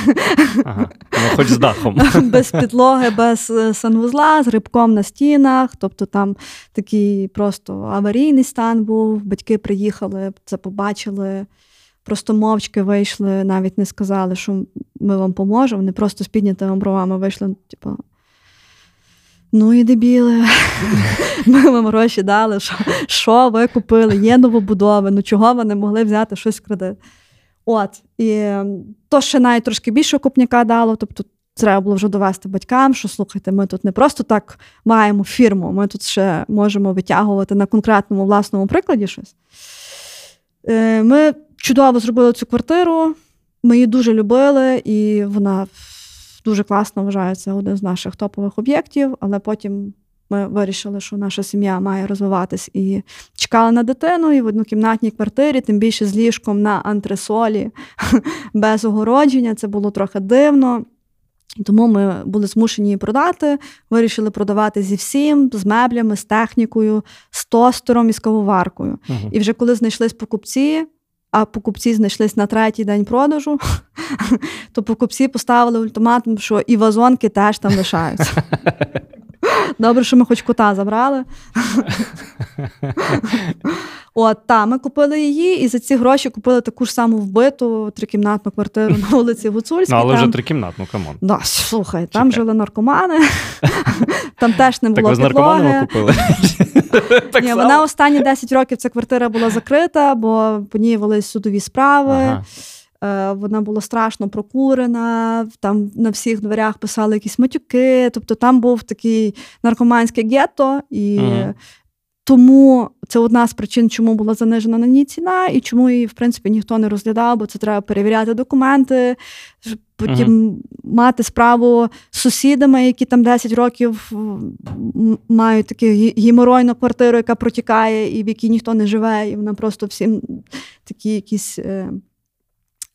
Ага, ну, Хоч з дахом. Без підлоги, без е, санвузла, з рибком на стінах. Тобто там такий просто аварійний стан був. Батьки приїхали, це побачили, просто мовчки вийшли, навіть не сказали, що ми вам поможемо. Вони просто з піднятими бровами вийшли, типу, Ну і дебіли. Ми вам гроші дали. Що що ви купили? Є новобудови, ну чого ви не могли взяти щось в кредит? От. І то ще навіть трошки більше купняка дало. Тобто треба було вже довести батькам, що слухайте, ми тут не просто так маємо фірму, ми тут ще можемо витягувати на конкретному власному прикладі щось. Е, ми чудово зробили цю квартиру, ми її дуже любили, і вона дуже класно вважається один з наших топових об'єктів, але потім ми вирішили, що наша сім'я має розвиватись і чекали на дитину, і в однокімнатній квартирі, тим більше з ліжком на антресолі без огородження. Це було трохи дивно. І тому ми були змушені її продати, вирішили продавати зі всім, з меблями, з технікою, з тостером і з кавоваркою. uh І вже коли знайшлись покупці, а покупці знайшлись на третій день продажу, то покупці поставили ультиматум, що і вазонки теж там лишаються. Добре, що ми хоч кота забрали. От, та, ми купили її, і за ці гроші купили таку ж саму вбиту трикімнатну квартиру на вулиці Гуцульській. Ну, але вже трикімнатну, come on. Да, слухай, там жили наркомани, там теж не було Так ви з наркоманами купили? Ні, вона останні 10 років ця квартира була закрита, бо по ній велись судові справи. Е, Вона була страшно прокурена, там на всіх дверях писали якісь матюки. Тобто там був такий наркоманське гетто, і Мгм. Тому це одна з причин, чому була занижена на ній ціна, і чому її, в принципі, ніхто не розглядав, бо це треба перевіряти документи, потім мати справу з сусідами, які там 10 років мають таку гі- геморойну квартиру, яка протікає, і в якій ніхто не живе, і вона просто всім такі якісь е,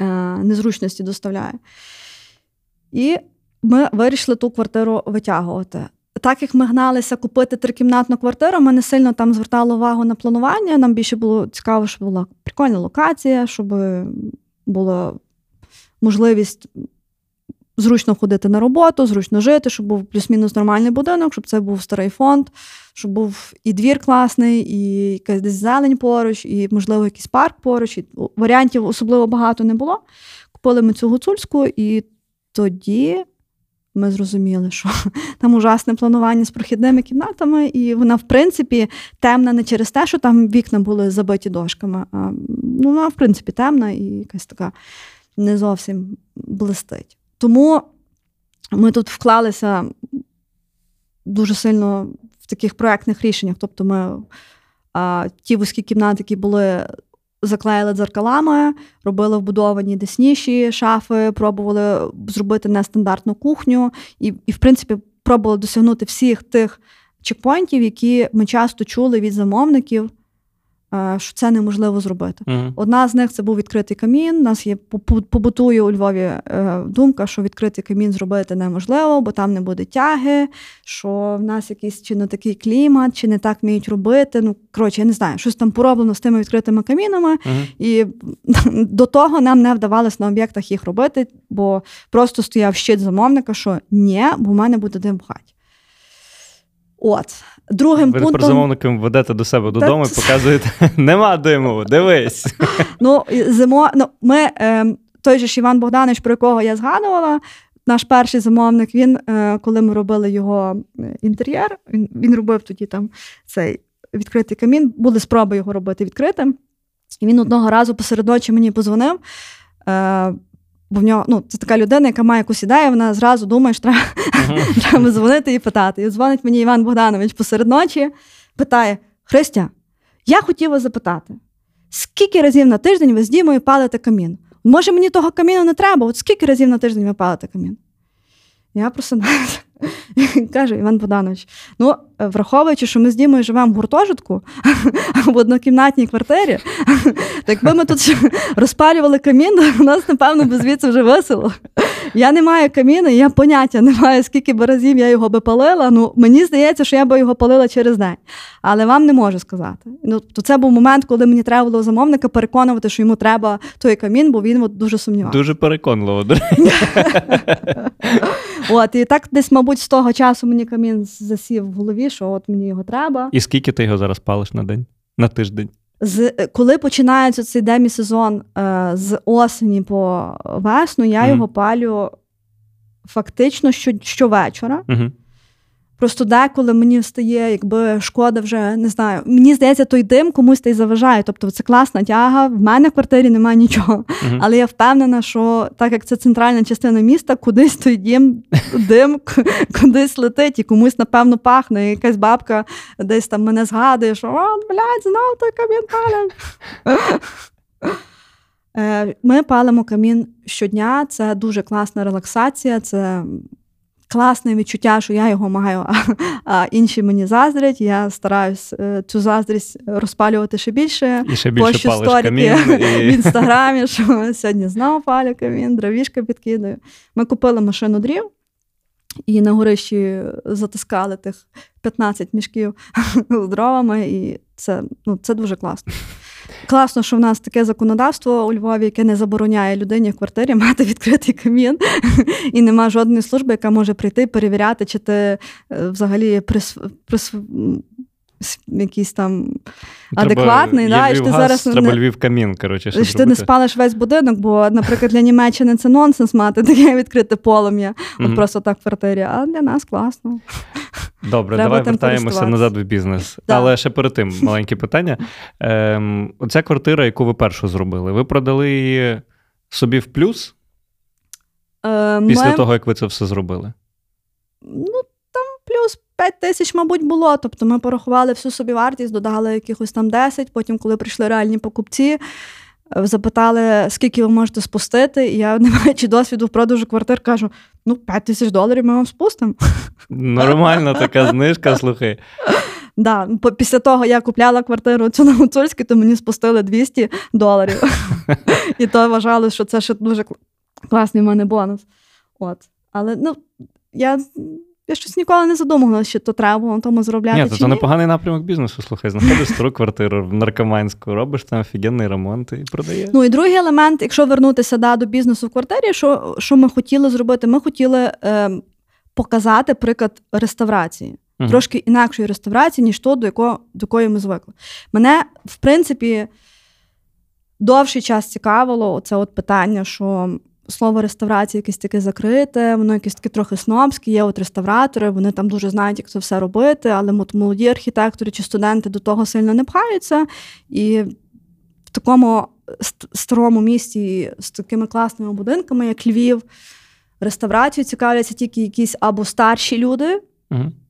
е, незручності доставляє. І ми вирішили ту квартиру витягувати. Так як ми гналися купити трикімнатну квартиру, ми не сильно там звертали увагу на планування. Нам більше було цікаво, щоб була прикольна локація, щоб була можливість зручно ходити на роботу, зручно жити, щоб був плюс-мінус нормальний будинок, щоб це був старий фонд, щоб був і двір класний, і якась десь зелень поруч, і, можливо, якийсь парк поруч. І варіантів особливо багато не було. Купили ми цю гуцульську, і тоді ми зрозуміли, що там ужасне планування з прохідними кімнатами, і вона, в принципі, темна не через те, що там вікна були забиті дошками, а ну, вона, в принципі, темна і якась така не зовсім блистить. Тому ми тут вклалися дуже сильно в таких проектних рішеннях. Тобто, ми а, ті вузькі кімнати, які були. Заклеїли дзеркалами, робили вбудовані десніші шафи, пробували зробити нестандартну кухню, і, і, в принципі, пробували досягнути всіх тих чекпоінтів, які ми часто чули від замовників, що це неможливо зробити. Мгм. Одна з них це був відкритий камін. У нас є по- по- побутує у Львові е, думка, що відкритий камін зробити неможливо, бо там не буде тяги, що в нас якийсь чи не такий клімат, чи не так вміють робити. Ну, коротше, я не знаю, щось там пороблено з тими відкритими камінами. Мгм. І до того нам не вдавалося на об'єктах їх робити, бо просто стояв щит замовника, що ні, бо в мене буде дим в хаті. От. Другим Ви пунктом. замовником ведете до себе додому і показуєте: нема диму, дивись. Ну, зимо, ну, ми, е, той же ж Іван Богданович, про якого я згадувала, наш перший замовник, він, е, коли ми робили його е, інтер'єр, він, він робив тоді там цей відкритий камін, були спроби його робити відкритим. І він одного разу посеред ночі мені позвонив. Е, Бо в нього ну, це така людина, яка має якусь ідею, вона зразу думає, що треба, треба дзвонити і питати. І дзвонить мені Іван Богданович посеред ночі, питає: Христя, я хотів вас запитати, скільки разів на тиждень ви з Дімою палите камін? Може, мені того каміну не треба? От скільки разів на тиждень ви палите камін? Я просинаюся. Каже Іван Богданович: ну, е, враховуючи, що ми з Дімою живемо в гуртожитку в однокімнатній квартирі, так якби ми тут розпалювали камін, у нас, напевно, би звідси вже весело. Я не маю каміну, і я поняття не маю, скільки би разів я його би палила. Ну, мені здається, що я би його палила через день. Але вам не можу сказати. Ну, то це був момент, коли мені треба було замовника переконувати, що йому треба той камін, бо він от дуже сумнівався. Дуже переконливо. От, і так десь, мабуть, з того часу мені камін засів в голові, що от мені його треба. І скільки ти його зараз палиш на день? На тиждень? З коли починається цей демі-сезон е, з осені по весну, я Мгм. його палю фактично що, щовечора. Угу. Просто деколи мені стає, якби шкода вже не знаю. Мені здається, той дим комусь та й заважає. Тобто це класна тяга. В мене в квартирі немає нічого. Мгм. Але я впевнена, що так як це центральна частина міста, кудись той дім, дим кудись летить, і комусь, напевно, пахне. І якась бабка десь там мене згадує, що о, блядь, знов той камін палять. Е, Ми палимо камін щодня. Це дуже класна релаксація. Це класне відчуття, що я його маю, а, а інші мені заздрять. Я стараюсь е, цю заздрість розпалювати ще більше. І ще більше Пощу палиш камін. в інстаграмі, що сьогодні знову палю камін, дровішка підкидаю. Ми купили машину дрів і на горищі затискали тих 15 мішків з дровами, і це, ну, це дуже класно. Класно, що в нас таке законодавство у Львові, яке не забороняє людині в квартирі мати відкритий камін, і нема жодної служби, яка може прийти перевіряти, чи ти е, взагалі прис, прис, якийсь там адекватний. Треба, да, і Львів ти газ, зараз треба не, Львів камін, коротше, що ти не спалиш весь будинок, бо, наприклад, для Німеччини це нонсенс мати таке відкрите полум'я, от просто так в квартирі, а для нас класно. Добре, Треба давай вертаємося назад в бізнес. Да. Але ще перед тим маленьке питання. Ем, Оця квартира, яку ви першу зробили, ви продали її собі в плюс Е, після ми, того, як ви це все зробили? Ну, плюс 5 тисяч, мабуть, було. Тобто ми порахували всю собі вартість, додали якихось там 10, потім, коли прийшли реальні покупці. е, Запитали, скільки ви можете спустити, і я, не маючи досвіду в продажу квартир, кажу: ну, 5 тисяч доларів ми вам спустимо. Нормальна така знижка, слухай. Да, після того я купляла квартиру цю на Гуцульській, то мені спустили 200 доларів. І то вважали, що це ще дуже класний в мене бонус. От. Але ну, я, я щось ніколи не задумувалася, що то треба було на тому заробляти. Ні, чи це непоганий напрямок бізнесу. Слухай, знаходиш стару квартиру в наркоманську, робиш там офігенний ремонт і продаєш. Ну і другий елемент, якщо вернутися да, до бізнесу в квартирі, що, що ми хотіли зробити? Ми хотіли е, показати приклад реставрації. Мгм. Трошки інакшої реставрації, ніж то, до якого, до якої ми звикли. Мене, в принципі, довший час цікавило це от питання, що слово реставрація якесь таке закрите, воно якесь таке трохи снобське. Є от реставратори, вони там дуже знають, як це все робити, але от молоді архітектори чи студенти до того сильно не пхаються. І в такому старому місті з такими класними будинками, як Львів, реставрацією цікавляться тільки якісь або старші люди,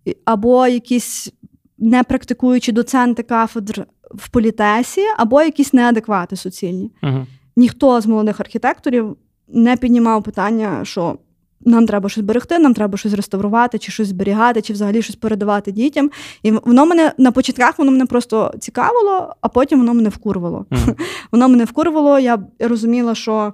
і- або якісь непрактикуючі доценти кафедр в політесі, або якісь неадеквати суцільні. Мгм. Ніхто з молодих архітекторів не піднімав питання, що нам треба щось берегти, нам треба щось реставрувати, чи щось зберігати, чи взагалі щось передавати дітям. І воно мене на початках воно мене просто цікавило, а потім воно мене вкурвало. Мгм. Воно мене вкурвало. Я розуміла, що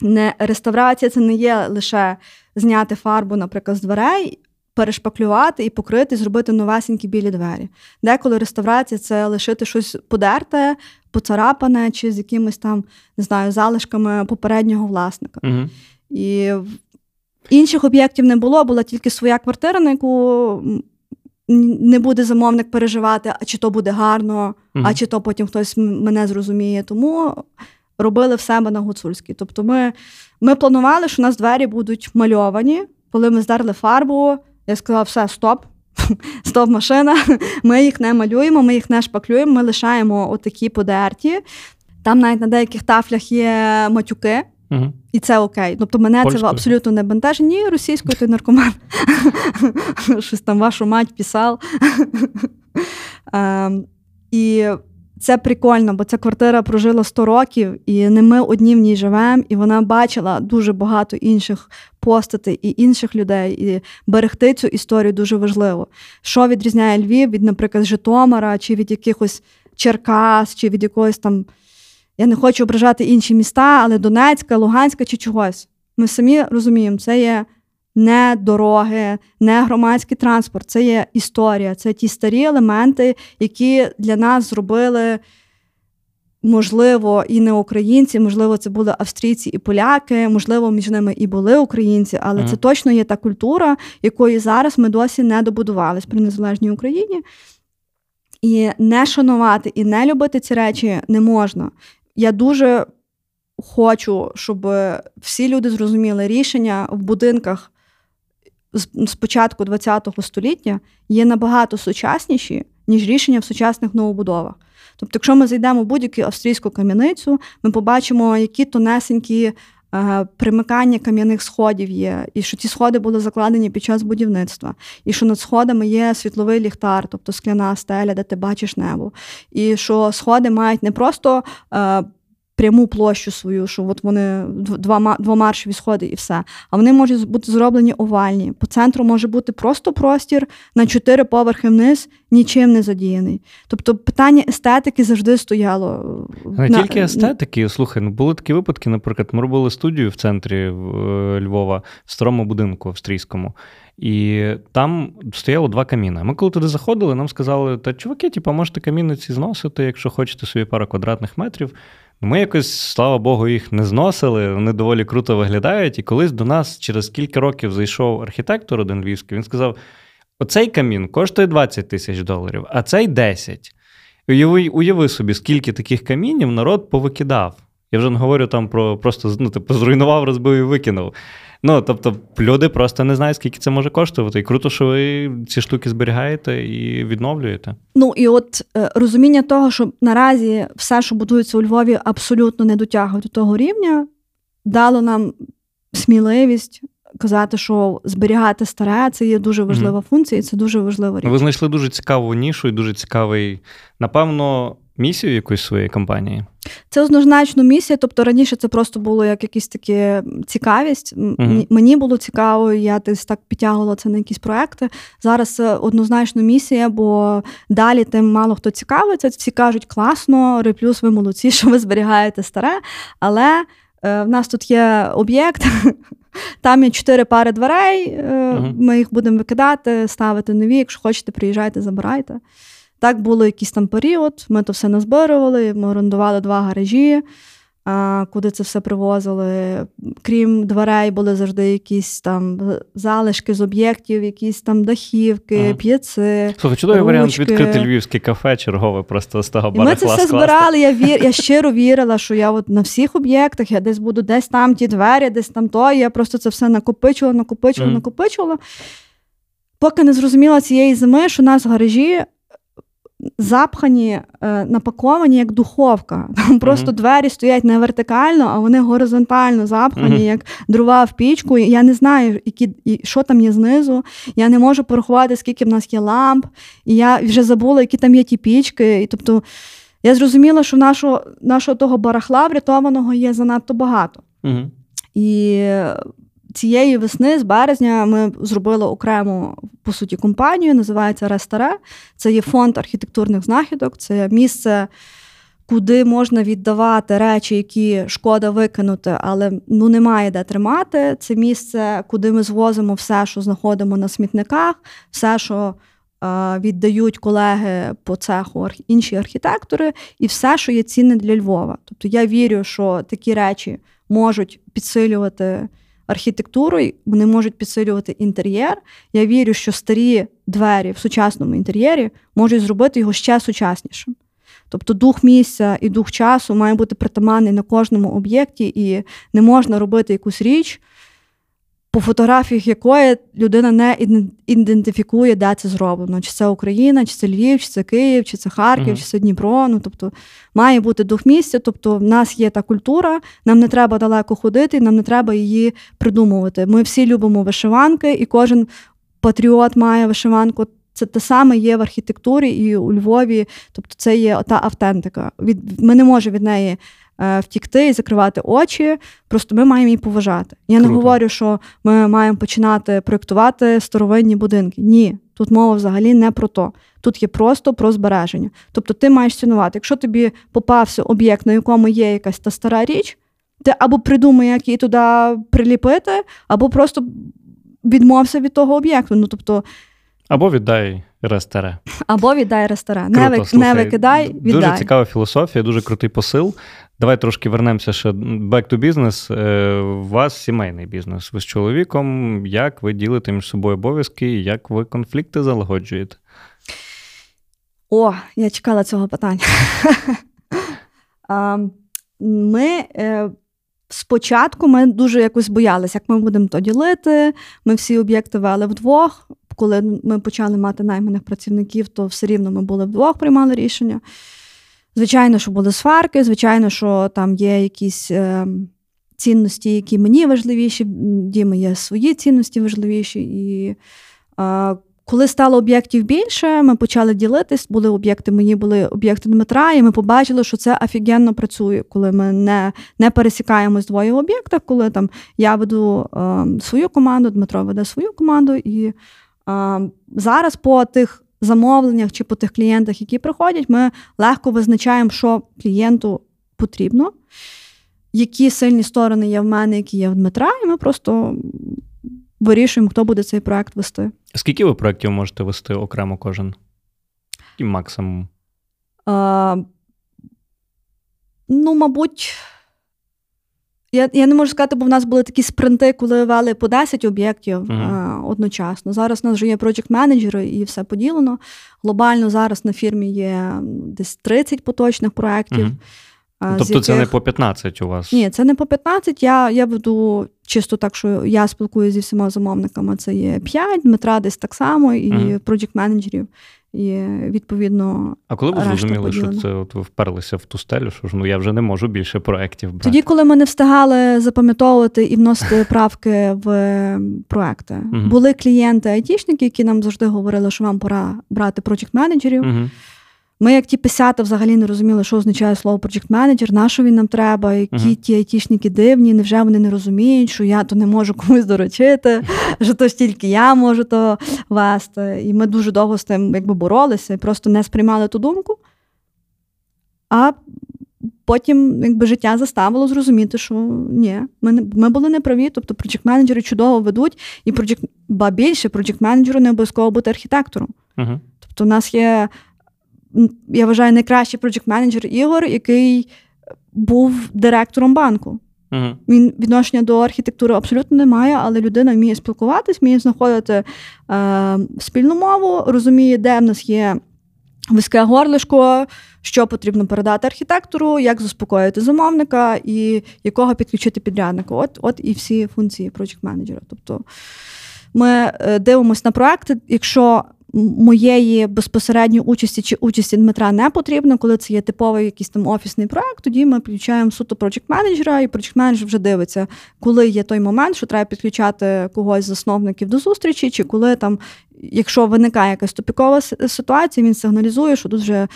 не реставрація це не є лише зняти фарбу, наприклад, з дверей, перешпаклювати і покрити, зробити новесенькі білі двері. Деколи реставрація це лишити щось подерте, поцарапане, чи з якимись там, не знаю, залишками попереднього власника. Мгм. І інших об'єктів не було, була тільки своя квартира, на яку не буде замовник переживати, а чи то буде гарно, Мгм. а чи то потім хтось мене зрозуміє. Тому робили в себе на гуцульській. Тобто ми, ми планували, що у нас двері будуть мальовані. Коли ми здерли фарбу, я сказала, все, стоп. Стоп, машина, ми їх не малюємо, ми їх не шпаклюємо, ми лишаємо отакі подерті. Там навіть на деяких тафлях є матюки, Мгм. і це окей. Тобто мене Польською? це абсолютно не бентежить. Ні, російською ти наркоман. Щось там вашу мать писав. Ем, І це прикольно, бо ця квартира прожила 100 років, і не ми одні в ній живемо, і вона бачила дуже багато інших постатей і інших людей. І берегти цю історію дуже важливо. Що відрізняє Львів від, наприклад, Житомира, чи від якихось Черкас, чи від якогось там. Я не хочу ображати інші міста, але Донецька, Луганська чи чогось. Ми самі розуміємо, це є не дороги, не громадський транспорт, це є історія, це ті старі елементи, які для нас зробили, можливо, і не українці, можливо, це були австрійці і поляки, можливо, між ними і були українці, але Мгм. це точно є та культура, якої зараз ми досі не добудувались при незалежній Україні. І не шанувати і не любити ці речі не можна. Я дуже хочу, щоб всі люди зрозуміли рішення в будинках з початку ХХ століття є набагато сучасніші, ніж рішення в сучасних новобудовах. Тобто, якщо ми зайдемо в будь-яку австрійську кам'яницю, ми побачимо, які тонесенькі е, примикання кам'яних сходів є, і що ці сходи були закладені під час будівництва, і що над сходами є світловий ліхтар, тобто скляна стеля, де ти бачиш небо, і що сходи мають не просто. Е, Пряму площу свою, що от вони дв- два, ма- двомаршові сходи і все. А вони можуть бути зроблені овальні. По центру може бути просто простір на чотири поверхи вниз, нічим не задіяний. Тобто питання естетики завжди стояло. Не на- тільки естетики, слухай, ну були такі випадки, наприклад, ми робили студію в центрі е, Львова в старому будинку австрійському. І там стояло два каміна. Ми коли туди заходили, нам сказали, та чуваки, типу, можете каміни ці зносити, якщо хочете собі пару квадратних метрів. Ми якось, слава Богу, їх не зносили, вони доволі круто виглядають. І колись до нас через кілька років зайшов архітектор один львівський, він сказав: Оцей камін коштує 20 тисяч доларів, а цей 10. Уяви, уяви собі, скільки таких камінів народ повикидав. Я вже не говорю там про просто ну, типу, зруйнував, розбив і викинув. Ну, тобто, люди просто не знають, скільки це може коштувати. І круто, що ви ці штуки зберігаєте і відновлюєте. Ну і от е, розуміння того, що наразі все, що будується у Львові, абсолютно не дотягує до того рівня, дало нам сміливість. Казати, що зберігати старе це є дуже важлива mm-hmm. функція, і це дуже важлива річ. Ви знайшли дуже цікаву нішу і дуже цікавий, напевно, місію якоїсь своєї компанії? Це однозначно місія. Тобто раніше це просто було як якась таке цікавість. Uh-huh. Мені було цікаво, я десь так підтягувала це на якісь проекти. Зараз це однозначно місія, бо далі тим мало хто цікавиться. Всі кажуть, класно, реплюс, ви молодці, що ви зберігаєте старе. Але е, в нас тут є об'єкт. Там є чотири пари дверей, uh-huh. ми їх будемо викидати, ставити нові. Якщо хочете, приїжджайте, забирайте. Так було якийсь там період, ми то все назбирували, ми орендували два гаражі, куди це все привозили. Крім дверей, були завжди якісь там залишки з об'єктів, якісь там дахівки, ага. п'єци. Слухай, чудовий варіант відкрити львівське кафе, чергове просто з того барахла Ми це все збирали. Я вір, я щиро вірила, що я от на всіх об'єктах, я десь буду десь там ті двері, десь там то. Я просто це все накопичувала, накопичувала, mm. накопичувала. Поки не зрозуміла цієї зими, що у нас в гаражі запхані, е, напаковані як духовка. Там просто mm-hmm. двері стоять не вертикально, а вони горизонтально запхані, mm-hmm. як дрова в пічку. Я не знаю, які, що там є знизу. Я не можу порахувати, скільки в нас є ламп. І я вже забула, які там є ті пічки. І тобто я зрозуміла, що нашого нашого того барахла врятованого є занадто багато. Mm-hmm. І цієї весни, з березня, ми зробили окрему по суті компанію, називається Рестаре. Це є фонд архітектурних знахідок, це місце. Куди можна віддавати речі, які шкода викинути, але ну немає де тримати. Це місце, куди ми звозимо все, що знаходимо на смітниках, все, що е, віддають колеги по цеху інші архітектори, і все, що є цінне для Львова. Тобто я вірю, що такі речі можуть підсилювати архітектурою, вони можуть підсилювати інтер'єр. Я вірю, що старі двері в сучасному інтер'єрі можуть зробити його ще сучаснішим. Тобто дух місця і дух часу має бути притаманний на кожному об'єкті, і не можна робити якусь річ, по фотографіях якої людина не ідентифікує, де це зроблено. Чи це Україна, чи це Львів, чи це Київ, чи це Харків, uh-huh. чи це Дніпро. Ну, тобто має бути дух місця. Тобто, в нас є та культура, нам не треба далеко ходити, нам не треба її придумувати. Ми всі любимо вишиванки, і кожен патріот має вишиванку. Це те саме є в архітектурі і у Львові, тобто це є та автентика. Від Ми не можемо від неї втікти і закривати очі. Просто ми маємо її поважати. Я Круто. не говорю, що ми маємо починати проєктувати старовинні будинки. Ні, тут мова взагалі не про то. Тут є просто про збереження. Тобто, ти маєш цінувати. Якщо тобі попався об'єкт, на якому є якась та стара річ, ти або придумай, як її туди приліпити, або просто відмовся від того об'єкту. Ну тобто. Або віддай рестере. Або віддай ресторан. Не, ви, не викидай, віддай. Дуже цікава філософія, дуже крутий посил. Давай трошки вернемося ще back to business. Е, у вас сімейний бізнес. Ви з чоловіком. Як ви ділите між собою обов'язки, як ви конфлікти залагоджуєте? О, я чекала цього питання. Ми е, спочатку ми дуже якось боялися, як ми будемо то ділити. Ми всі об'єкти вели вдвох. Коли ми почали мати найманих працівників, то все рівно ми були вдвох, приймали рішення. Звичайно, що були сварки, звичайно, що там є якісь е, цінності, які мені важливіші, Діми є свої цінності важливіші. І е, коли стало об'єктів більше, ми почали ділитись, були об'єкти мені, були об'єкти Дмитра, і ми побачили, що це офігенно працює, коли ми не не пересікаємось двоє в об'єктах, коли там я веду е, свою команду, Дмитро веде свою команду. І е, зараз по тих замовленнях чи по тих клієнтах, які приходять, ми легко визначаємо, що клієнту потрібно, які сильні сторони є в мене, які є в Дмитра, і ми просто вирішуємо, хто буде цей проект вести. Скільки ви проєктів можете вести окремо кожен? І максимум? А, Ну, мабуть, Я я не можу сказати, бо в нас були такі спринти, коли вели по 10 об'єктів uh-huh. а, одночасно. Зараз у нас вже є проєкт менеджери і все поділено. Глобально зараз на фірмі є десь 30 поточних проєктів. Uh-huh. Тобто яких... це не по 15 у вас? Ні, це не по 15. Я я веду чисто так, що я спілкуюся зі всіма замовниками. Це є 5, Дмитра десь так само, і uh-huh. проєкт менеджерів і відповідно. А коли ви зрозуміли, що це от ви вперлися в ту стелю, що ж ну я вже не можу більше проєктів брати? Тоді, коли ми не встигали запам'ятовувати і вносити правки в проекти, були клієнти айтішники, які нам завжди говорили, що вам пора брати проєкт менеджерів. Ми, як ті писята, взагалі не розуміли, що означає слово project менеджер на що він нам треба, які uh-huh. ті айтішники дивні, невже вони не розуміють, що я то не можу комусь доручити, що то ж тільки я можу то вести. І ми дуже довго з тим якби боролися і просто не сприймали ту думку. А потім якби життя заставило зрозуміти, що ні, ми ми були неправі. Тобто project менеджери чудово ведуть, і project, ба більше project менеджеру не обов'язково бути архітектором. Uh-huh. Тобто, у нас є я вважаю, найкращий проджект менеджер Ігор, який був директором банку. Uh-huh. Він відношення до архітектури абсолютно не має, але людина вміє спілкуватись, вміє знаходити е, спільну мову, розуміє, де в нас є вузьке горлишко, що потрібно передати архітектору, як заспокоїти замовника і якого підключити підрядника. От от і всі функції проджект менеджера. Тобто ми е, дивимося на проекти, якщо моєї безпосередньої участі чи участі Дмитра не потрібно, коли це є типовий якийсь там офісний проект, тоді ми включаємо суто проєкт менеджера, і проєкт менеджер вже дивиться, коли є той момент, що треба підключати когось з засновників до зустрічі, чи коли там, якщо виникає якась тупікова ситуація, він сигналізує, що тут вже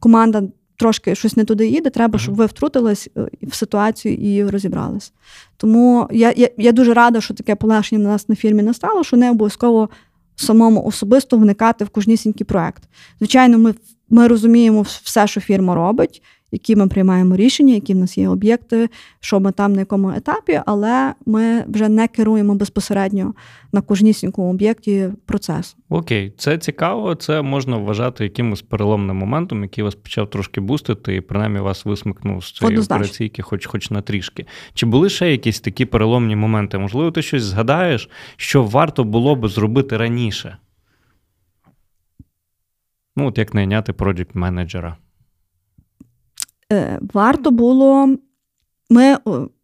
команда. Трошки щось не туди їде, треба, щоб ви втрутились е, в ситуацію і розібрались. Тому я я, я дуже рада, що таке полегшення на нас на фірмі настало, що не обов'язково самому особисто вникати в кожнісінький проект. Звичайно, ми ми розуміємо все, що фірма робить, які ми приймаємо рішення, які в нас є об'єкти, що ми там на якому етапі, але ми вже не керуємо безпосередньо на кожнісінькому об'єкті процес. Окей, це цікаво. Це можна вважати якимось переломним моментом, який вас почав трошки бустити, і принаймні вас висмикнув з цієї операційки, хоч хоч на трішки. Чи були ще якісь такі переломні моменти? Можливо, ти щось згадаєш, що варто було би зробити раніше? Ну, от як найняти проджект менеджера. Е, варто було. Ми,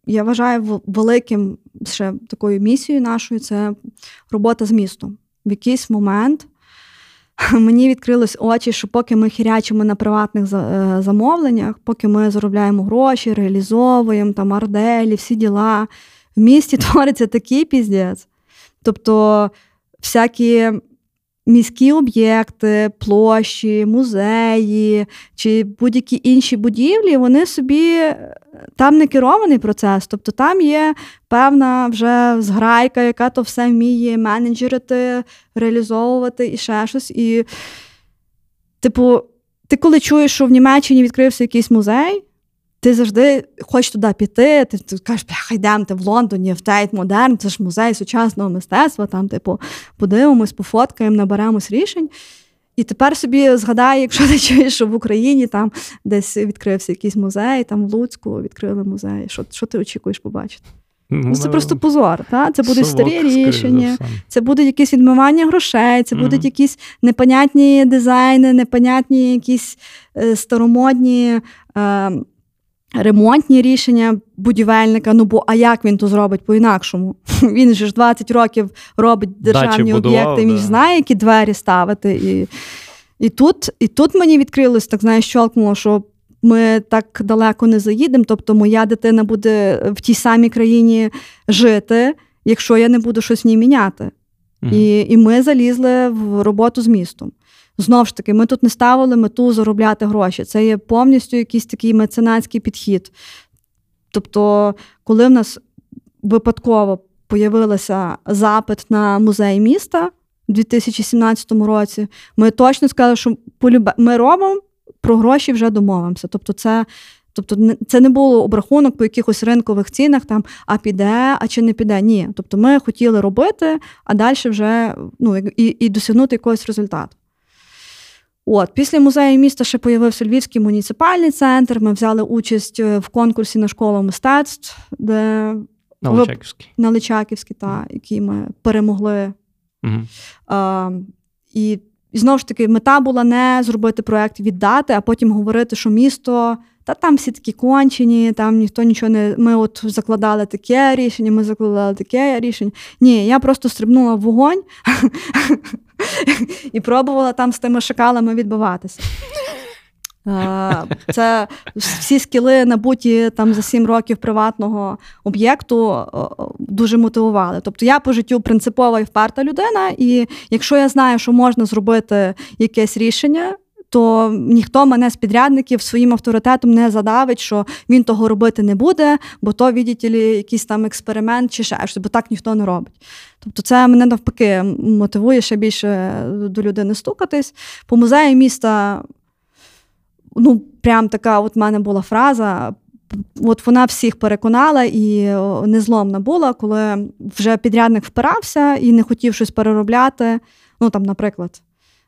я вважаю, великим ще такою місією нашою це робота з містом. В якийсь момент мені відкрились очі, що поки ми хірячимо на приватних е, замовленнях, поки ми заробляємо гроші, реалізовуємо там арделі, всі діла, в місті твориться такий піздець. Тобто, всякі міські об'єкти, площі, музеї чи будь-які інші будівлі, вони собі там не керований процес. Тобто там є певна вже зграйка, яка то все вміє менеджерити, реалізовувати і ще щось. І, типу, ти коли чуєш, що в Німеччині відкрився якийсь музей, ти завжди хочеш туди піти, ти, ти кажеш, бляха, йдемо ти в Лондоні, в Тейт Модерн, це ж музей сучасного мистецтва, там, типу, подивимось, пофоткаємо, наберемось рішень. І тепер собі згадай, якщо ти чуєш, що в Україні там десь відкрився якийсь музей, там в Луцьку відкрили музей. Що що ти очікуєш побачити? Ну, Це просто позор. Та? Це будуть Совок, старі рішення, це буде якесь відмивання грошей, це будуть якісь непонятні дизайни, непонятні якісь е, старомодні. Е, ремонтні рішення будівельника. Ну бо а як він то зробить по-інакшому? Він же ж 20 років робить державні об'єкти, він ж знає, які двері ставити. І і, тут і тут мені відкрилось, так знаєш, щолкнуло, що ми так далеко не заїдемо. Тобто, моя дитина буде в тій самій країні жити, якщо я не буду щось в ній міняти. mm І, І ми залізли в роботу з містом. Знову ж таки, ми тут не ставили мету заробляти гроші. Це є повністю якийсь такий меценатський підхід. Тобто, коли в нас випадково появився запит на музей міста у 2017 році, ми точно сказали, що ми робимо, про гроші вже домовимося. Тобто, це. Тобто це не було обрахунок по якихось ринкових цінах, там а піде, а чи не піде. Ні. Тобто ми хотіли робити, а далі вже ну, і і досягнути якогось результату. От, Після музею міста ще появився Львівський муніципальний центр. Ми взяли участь е, в конкурсі на школу мистецтв, де на Личаківській, на Личаківській, та, який ми перемогли. Угу. А, І і знову ж таки, мета була не зробити проект, віддати, а потім говорити, що місто. Та там всі такі кончені, там ніхто нічого не. Ми от закладали таке рішення, ми закладали таке рішення. Ні, я просто стрибнула в вогонь і пробувала там з тими шакалами відбиватися. Це всі скіли, набуті там за сім років приватного об'єкту, дуже мотивували. Тобто я по життю принципова і вперта людина, і якщо я знаю, що можна зробити якесь рішення. То ніхто мене з підрядників своїм авторитетом не задавить, що він того робити не буде, бо то, відділі, якийсь там експеримент чи ще щось, бо так ніхто не робить. Тобто, це мене навпаки мотивує ще більше до людини стукатись. По музею міста ну, прям така от в мене була фраза. От вона всіх переконала і незломна була, коли вже підрядник впирався і не хотів щось переробляти. Ну, там, наприклад,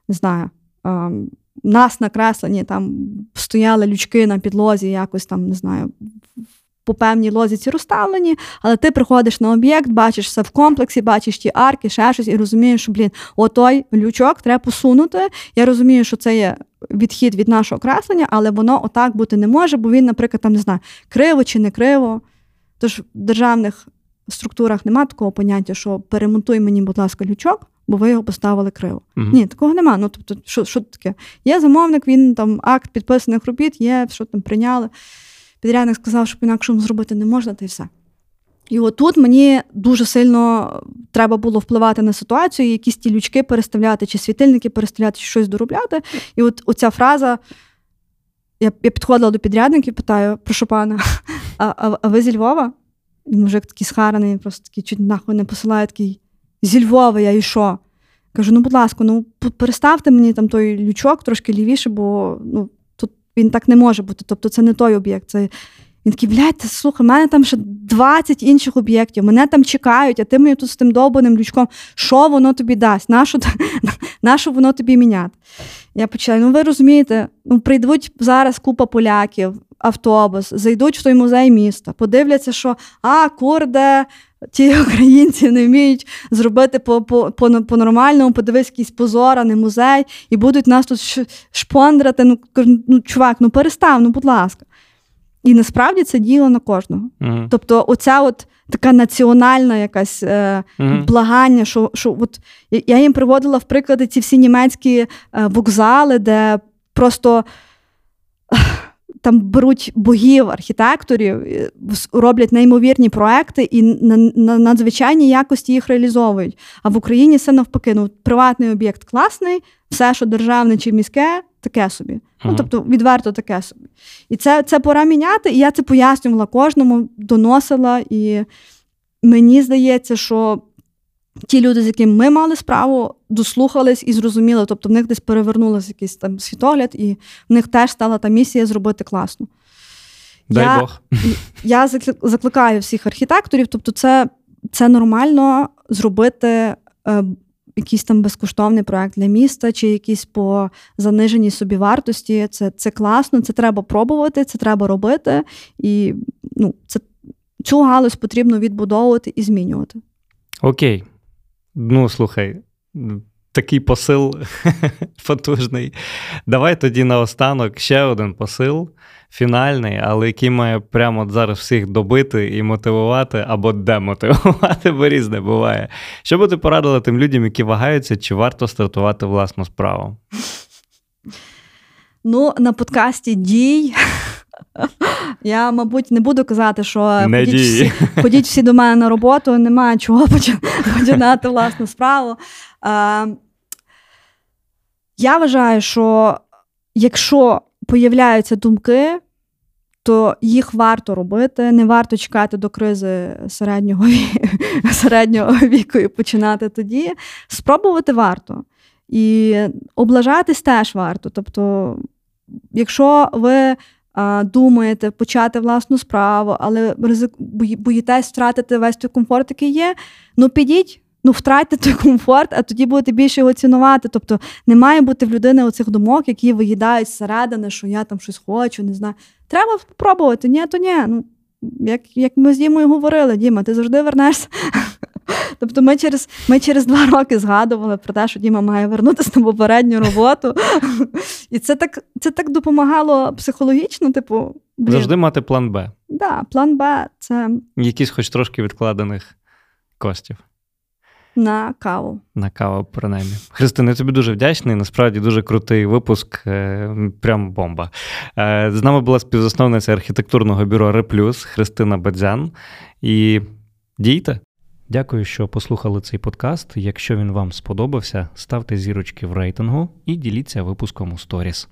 не знаю, нас накреслені, там стояли лючки на підлозі, якось там, не знаю, по певній лозіці розставлені, але ти приходиш на об'єкт, бачиш все в комплексі, бачиш ті арки, ще щось, і розумієш, що блін, отой лючок треба посунути. Я розумію, що це є відхід від нашого креслення, але воно отак бути не може, бо він, наприклад, там не знаю, криво чи не криво. Тож в державних структурах немає такого поняття, що перемонтуй мені, будь ласка, лючок. Бо ви його поставили криво. uh Ні, такого нема. Ну тобто, що що таке? Є замовник, він там акт підписаних робіт, є, що там прийняли. Підрядник сказав, що по-інакшому зробити не можна, та й все. І отут мені дуже сильно треба було впливати на ситуацію, якісь ті лючки переставляти, чи світильники переставляти, чи щось доробляти. І от оця фраза. Я я підходила до підрядників, питаю, прошу пана, а а, а ви зі Львова? І мужик такий схараний, просто такий чуть нахуй не посилає, такий зі Львова я що? Кажу, ну, будь ласка, ну переставте мені там той лючок трошки лівіше, бо ну, тут він так не може бути. Тобто це не той об'єкт. Це він такий, блядь, слухай, в мене там ще 20 інших об'єктів, мене там чекають, а ти мені тут з тим довбаним лючком, що воно тобі дасть? Нащо, нащо воно тобі міняти? Я почала, ну ви розумієте, ну прийдуть зараз купа поляків, автобус, зайдуть в той музей міста, подивляться, що а, курде, ті українці не вміють зробити по по, по, по нормальному, подивись якийсь позор, а не музей, і будуть нас тут шпондрати. Ну, ну чувак, ну перестав, ну будь ласка. І насправді це діло на кожного. Uh-huh. Тобто, оця от така національна якась е, uh-huh. благання, що що от я їм приводила в приклади ці всі німецькі е, вокзали, де просто. Там беруть богів, архітекторів, е, роблять неймовірні проекти і на, на надзвичайній якості їх реалізовують. А в Україні все навпаки. Ну, приватний об'єкт класний, все, що державне чи міське, таке собі. Ага. Ну, тобто, відверто таке собі. І це це пора міняти, і я це пояснювала кожному, доносила. І мені здається, що ті люди, з якими ми мали справу, дослухались і зрозуміли. Тобто в них десь перевернулася якийсь там світогляд, і в них теж стала та місія зробити класно. Дай я, Бог. Я закликаю всіх архітекторів, тобто, це це нормально зробити е, якийсь там безкоштовний проект для міста, чи якийсь по заниженій собівартості. Це це класно, це треба пробувати, це треба робити. І ну, це, цю галузь потрібно відбудовувати і змінювати. Окей. Ну, слухай, такий посил потужний. Давай тоді наостанок ще один посил фінальний, але який має прямо зараз всіх добити і мотивувати або демотивувати, бо різне буває. Що би ти порадила тим людям, які вагаються, чи варто стартувати власну справу? Ну, на подкасті дій. Я, мабуть, не буду казати, що не ходіть, всі, ходіть всі до мене на роботу, немає чого починати власну справу. Я вважаю, що якщо появляються думки, то їх варто робити. Не варто чекати до кризи середнього середнього віку і починати тоді. Спробувати варто. І облажатись теж варто. Тобто, якщо ви думаєте почати власну справу, але ризик, боїтесь втратити весь той комфорт, який є, ну підіть. ну, втратьте той комфорт, а тоді будете більше його цінувати. Тобто не має бути в людини оцих думок, які виїдають зсередини, що я там щось хочу, не знаю. Треба спробувати. Ні, то ні. Ну, як як ми з Дімою говорили, Діма, ти завжди вернешся. Тобто ми через ми через два роки згадували про те, що Діма має вернутися на попередню роботу. І це так це так допомагало психологічно, типу. Блін. Завжди мати план Б. Да, план Б це. Якісь хоч трошки відкладених коштів. На каву. На каву, принаймні. Христина, я тобі дуже вдячний. Насправді дуже крутий випуск, е, прям бомба. Е, з нами була співзасновниця архітектурного бюро Реплюс Христина Бадзян. І дійте. Дякую, що послухали цей подкаст. Якщо він вам сподобався, ставте зірочки в рейтингу і діліться випуском у сторіс.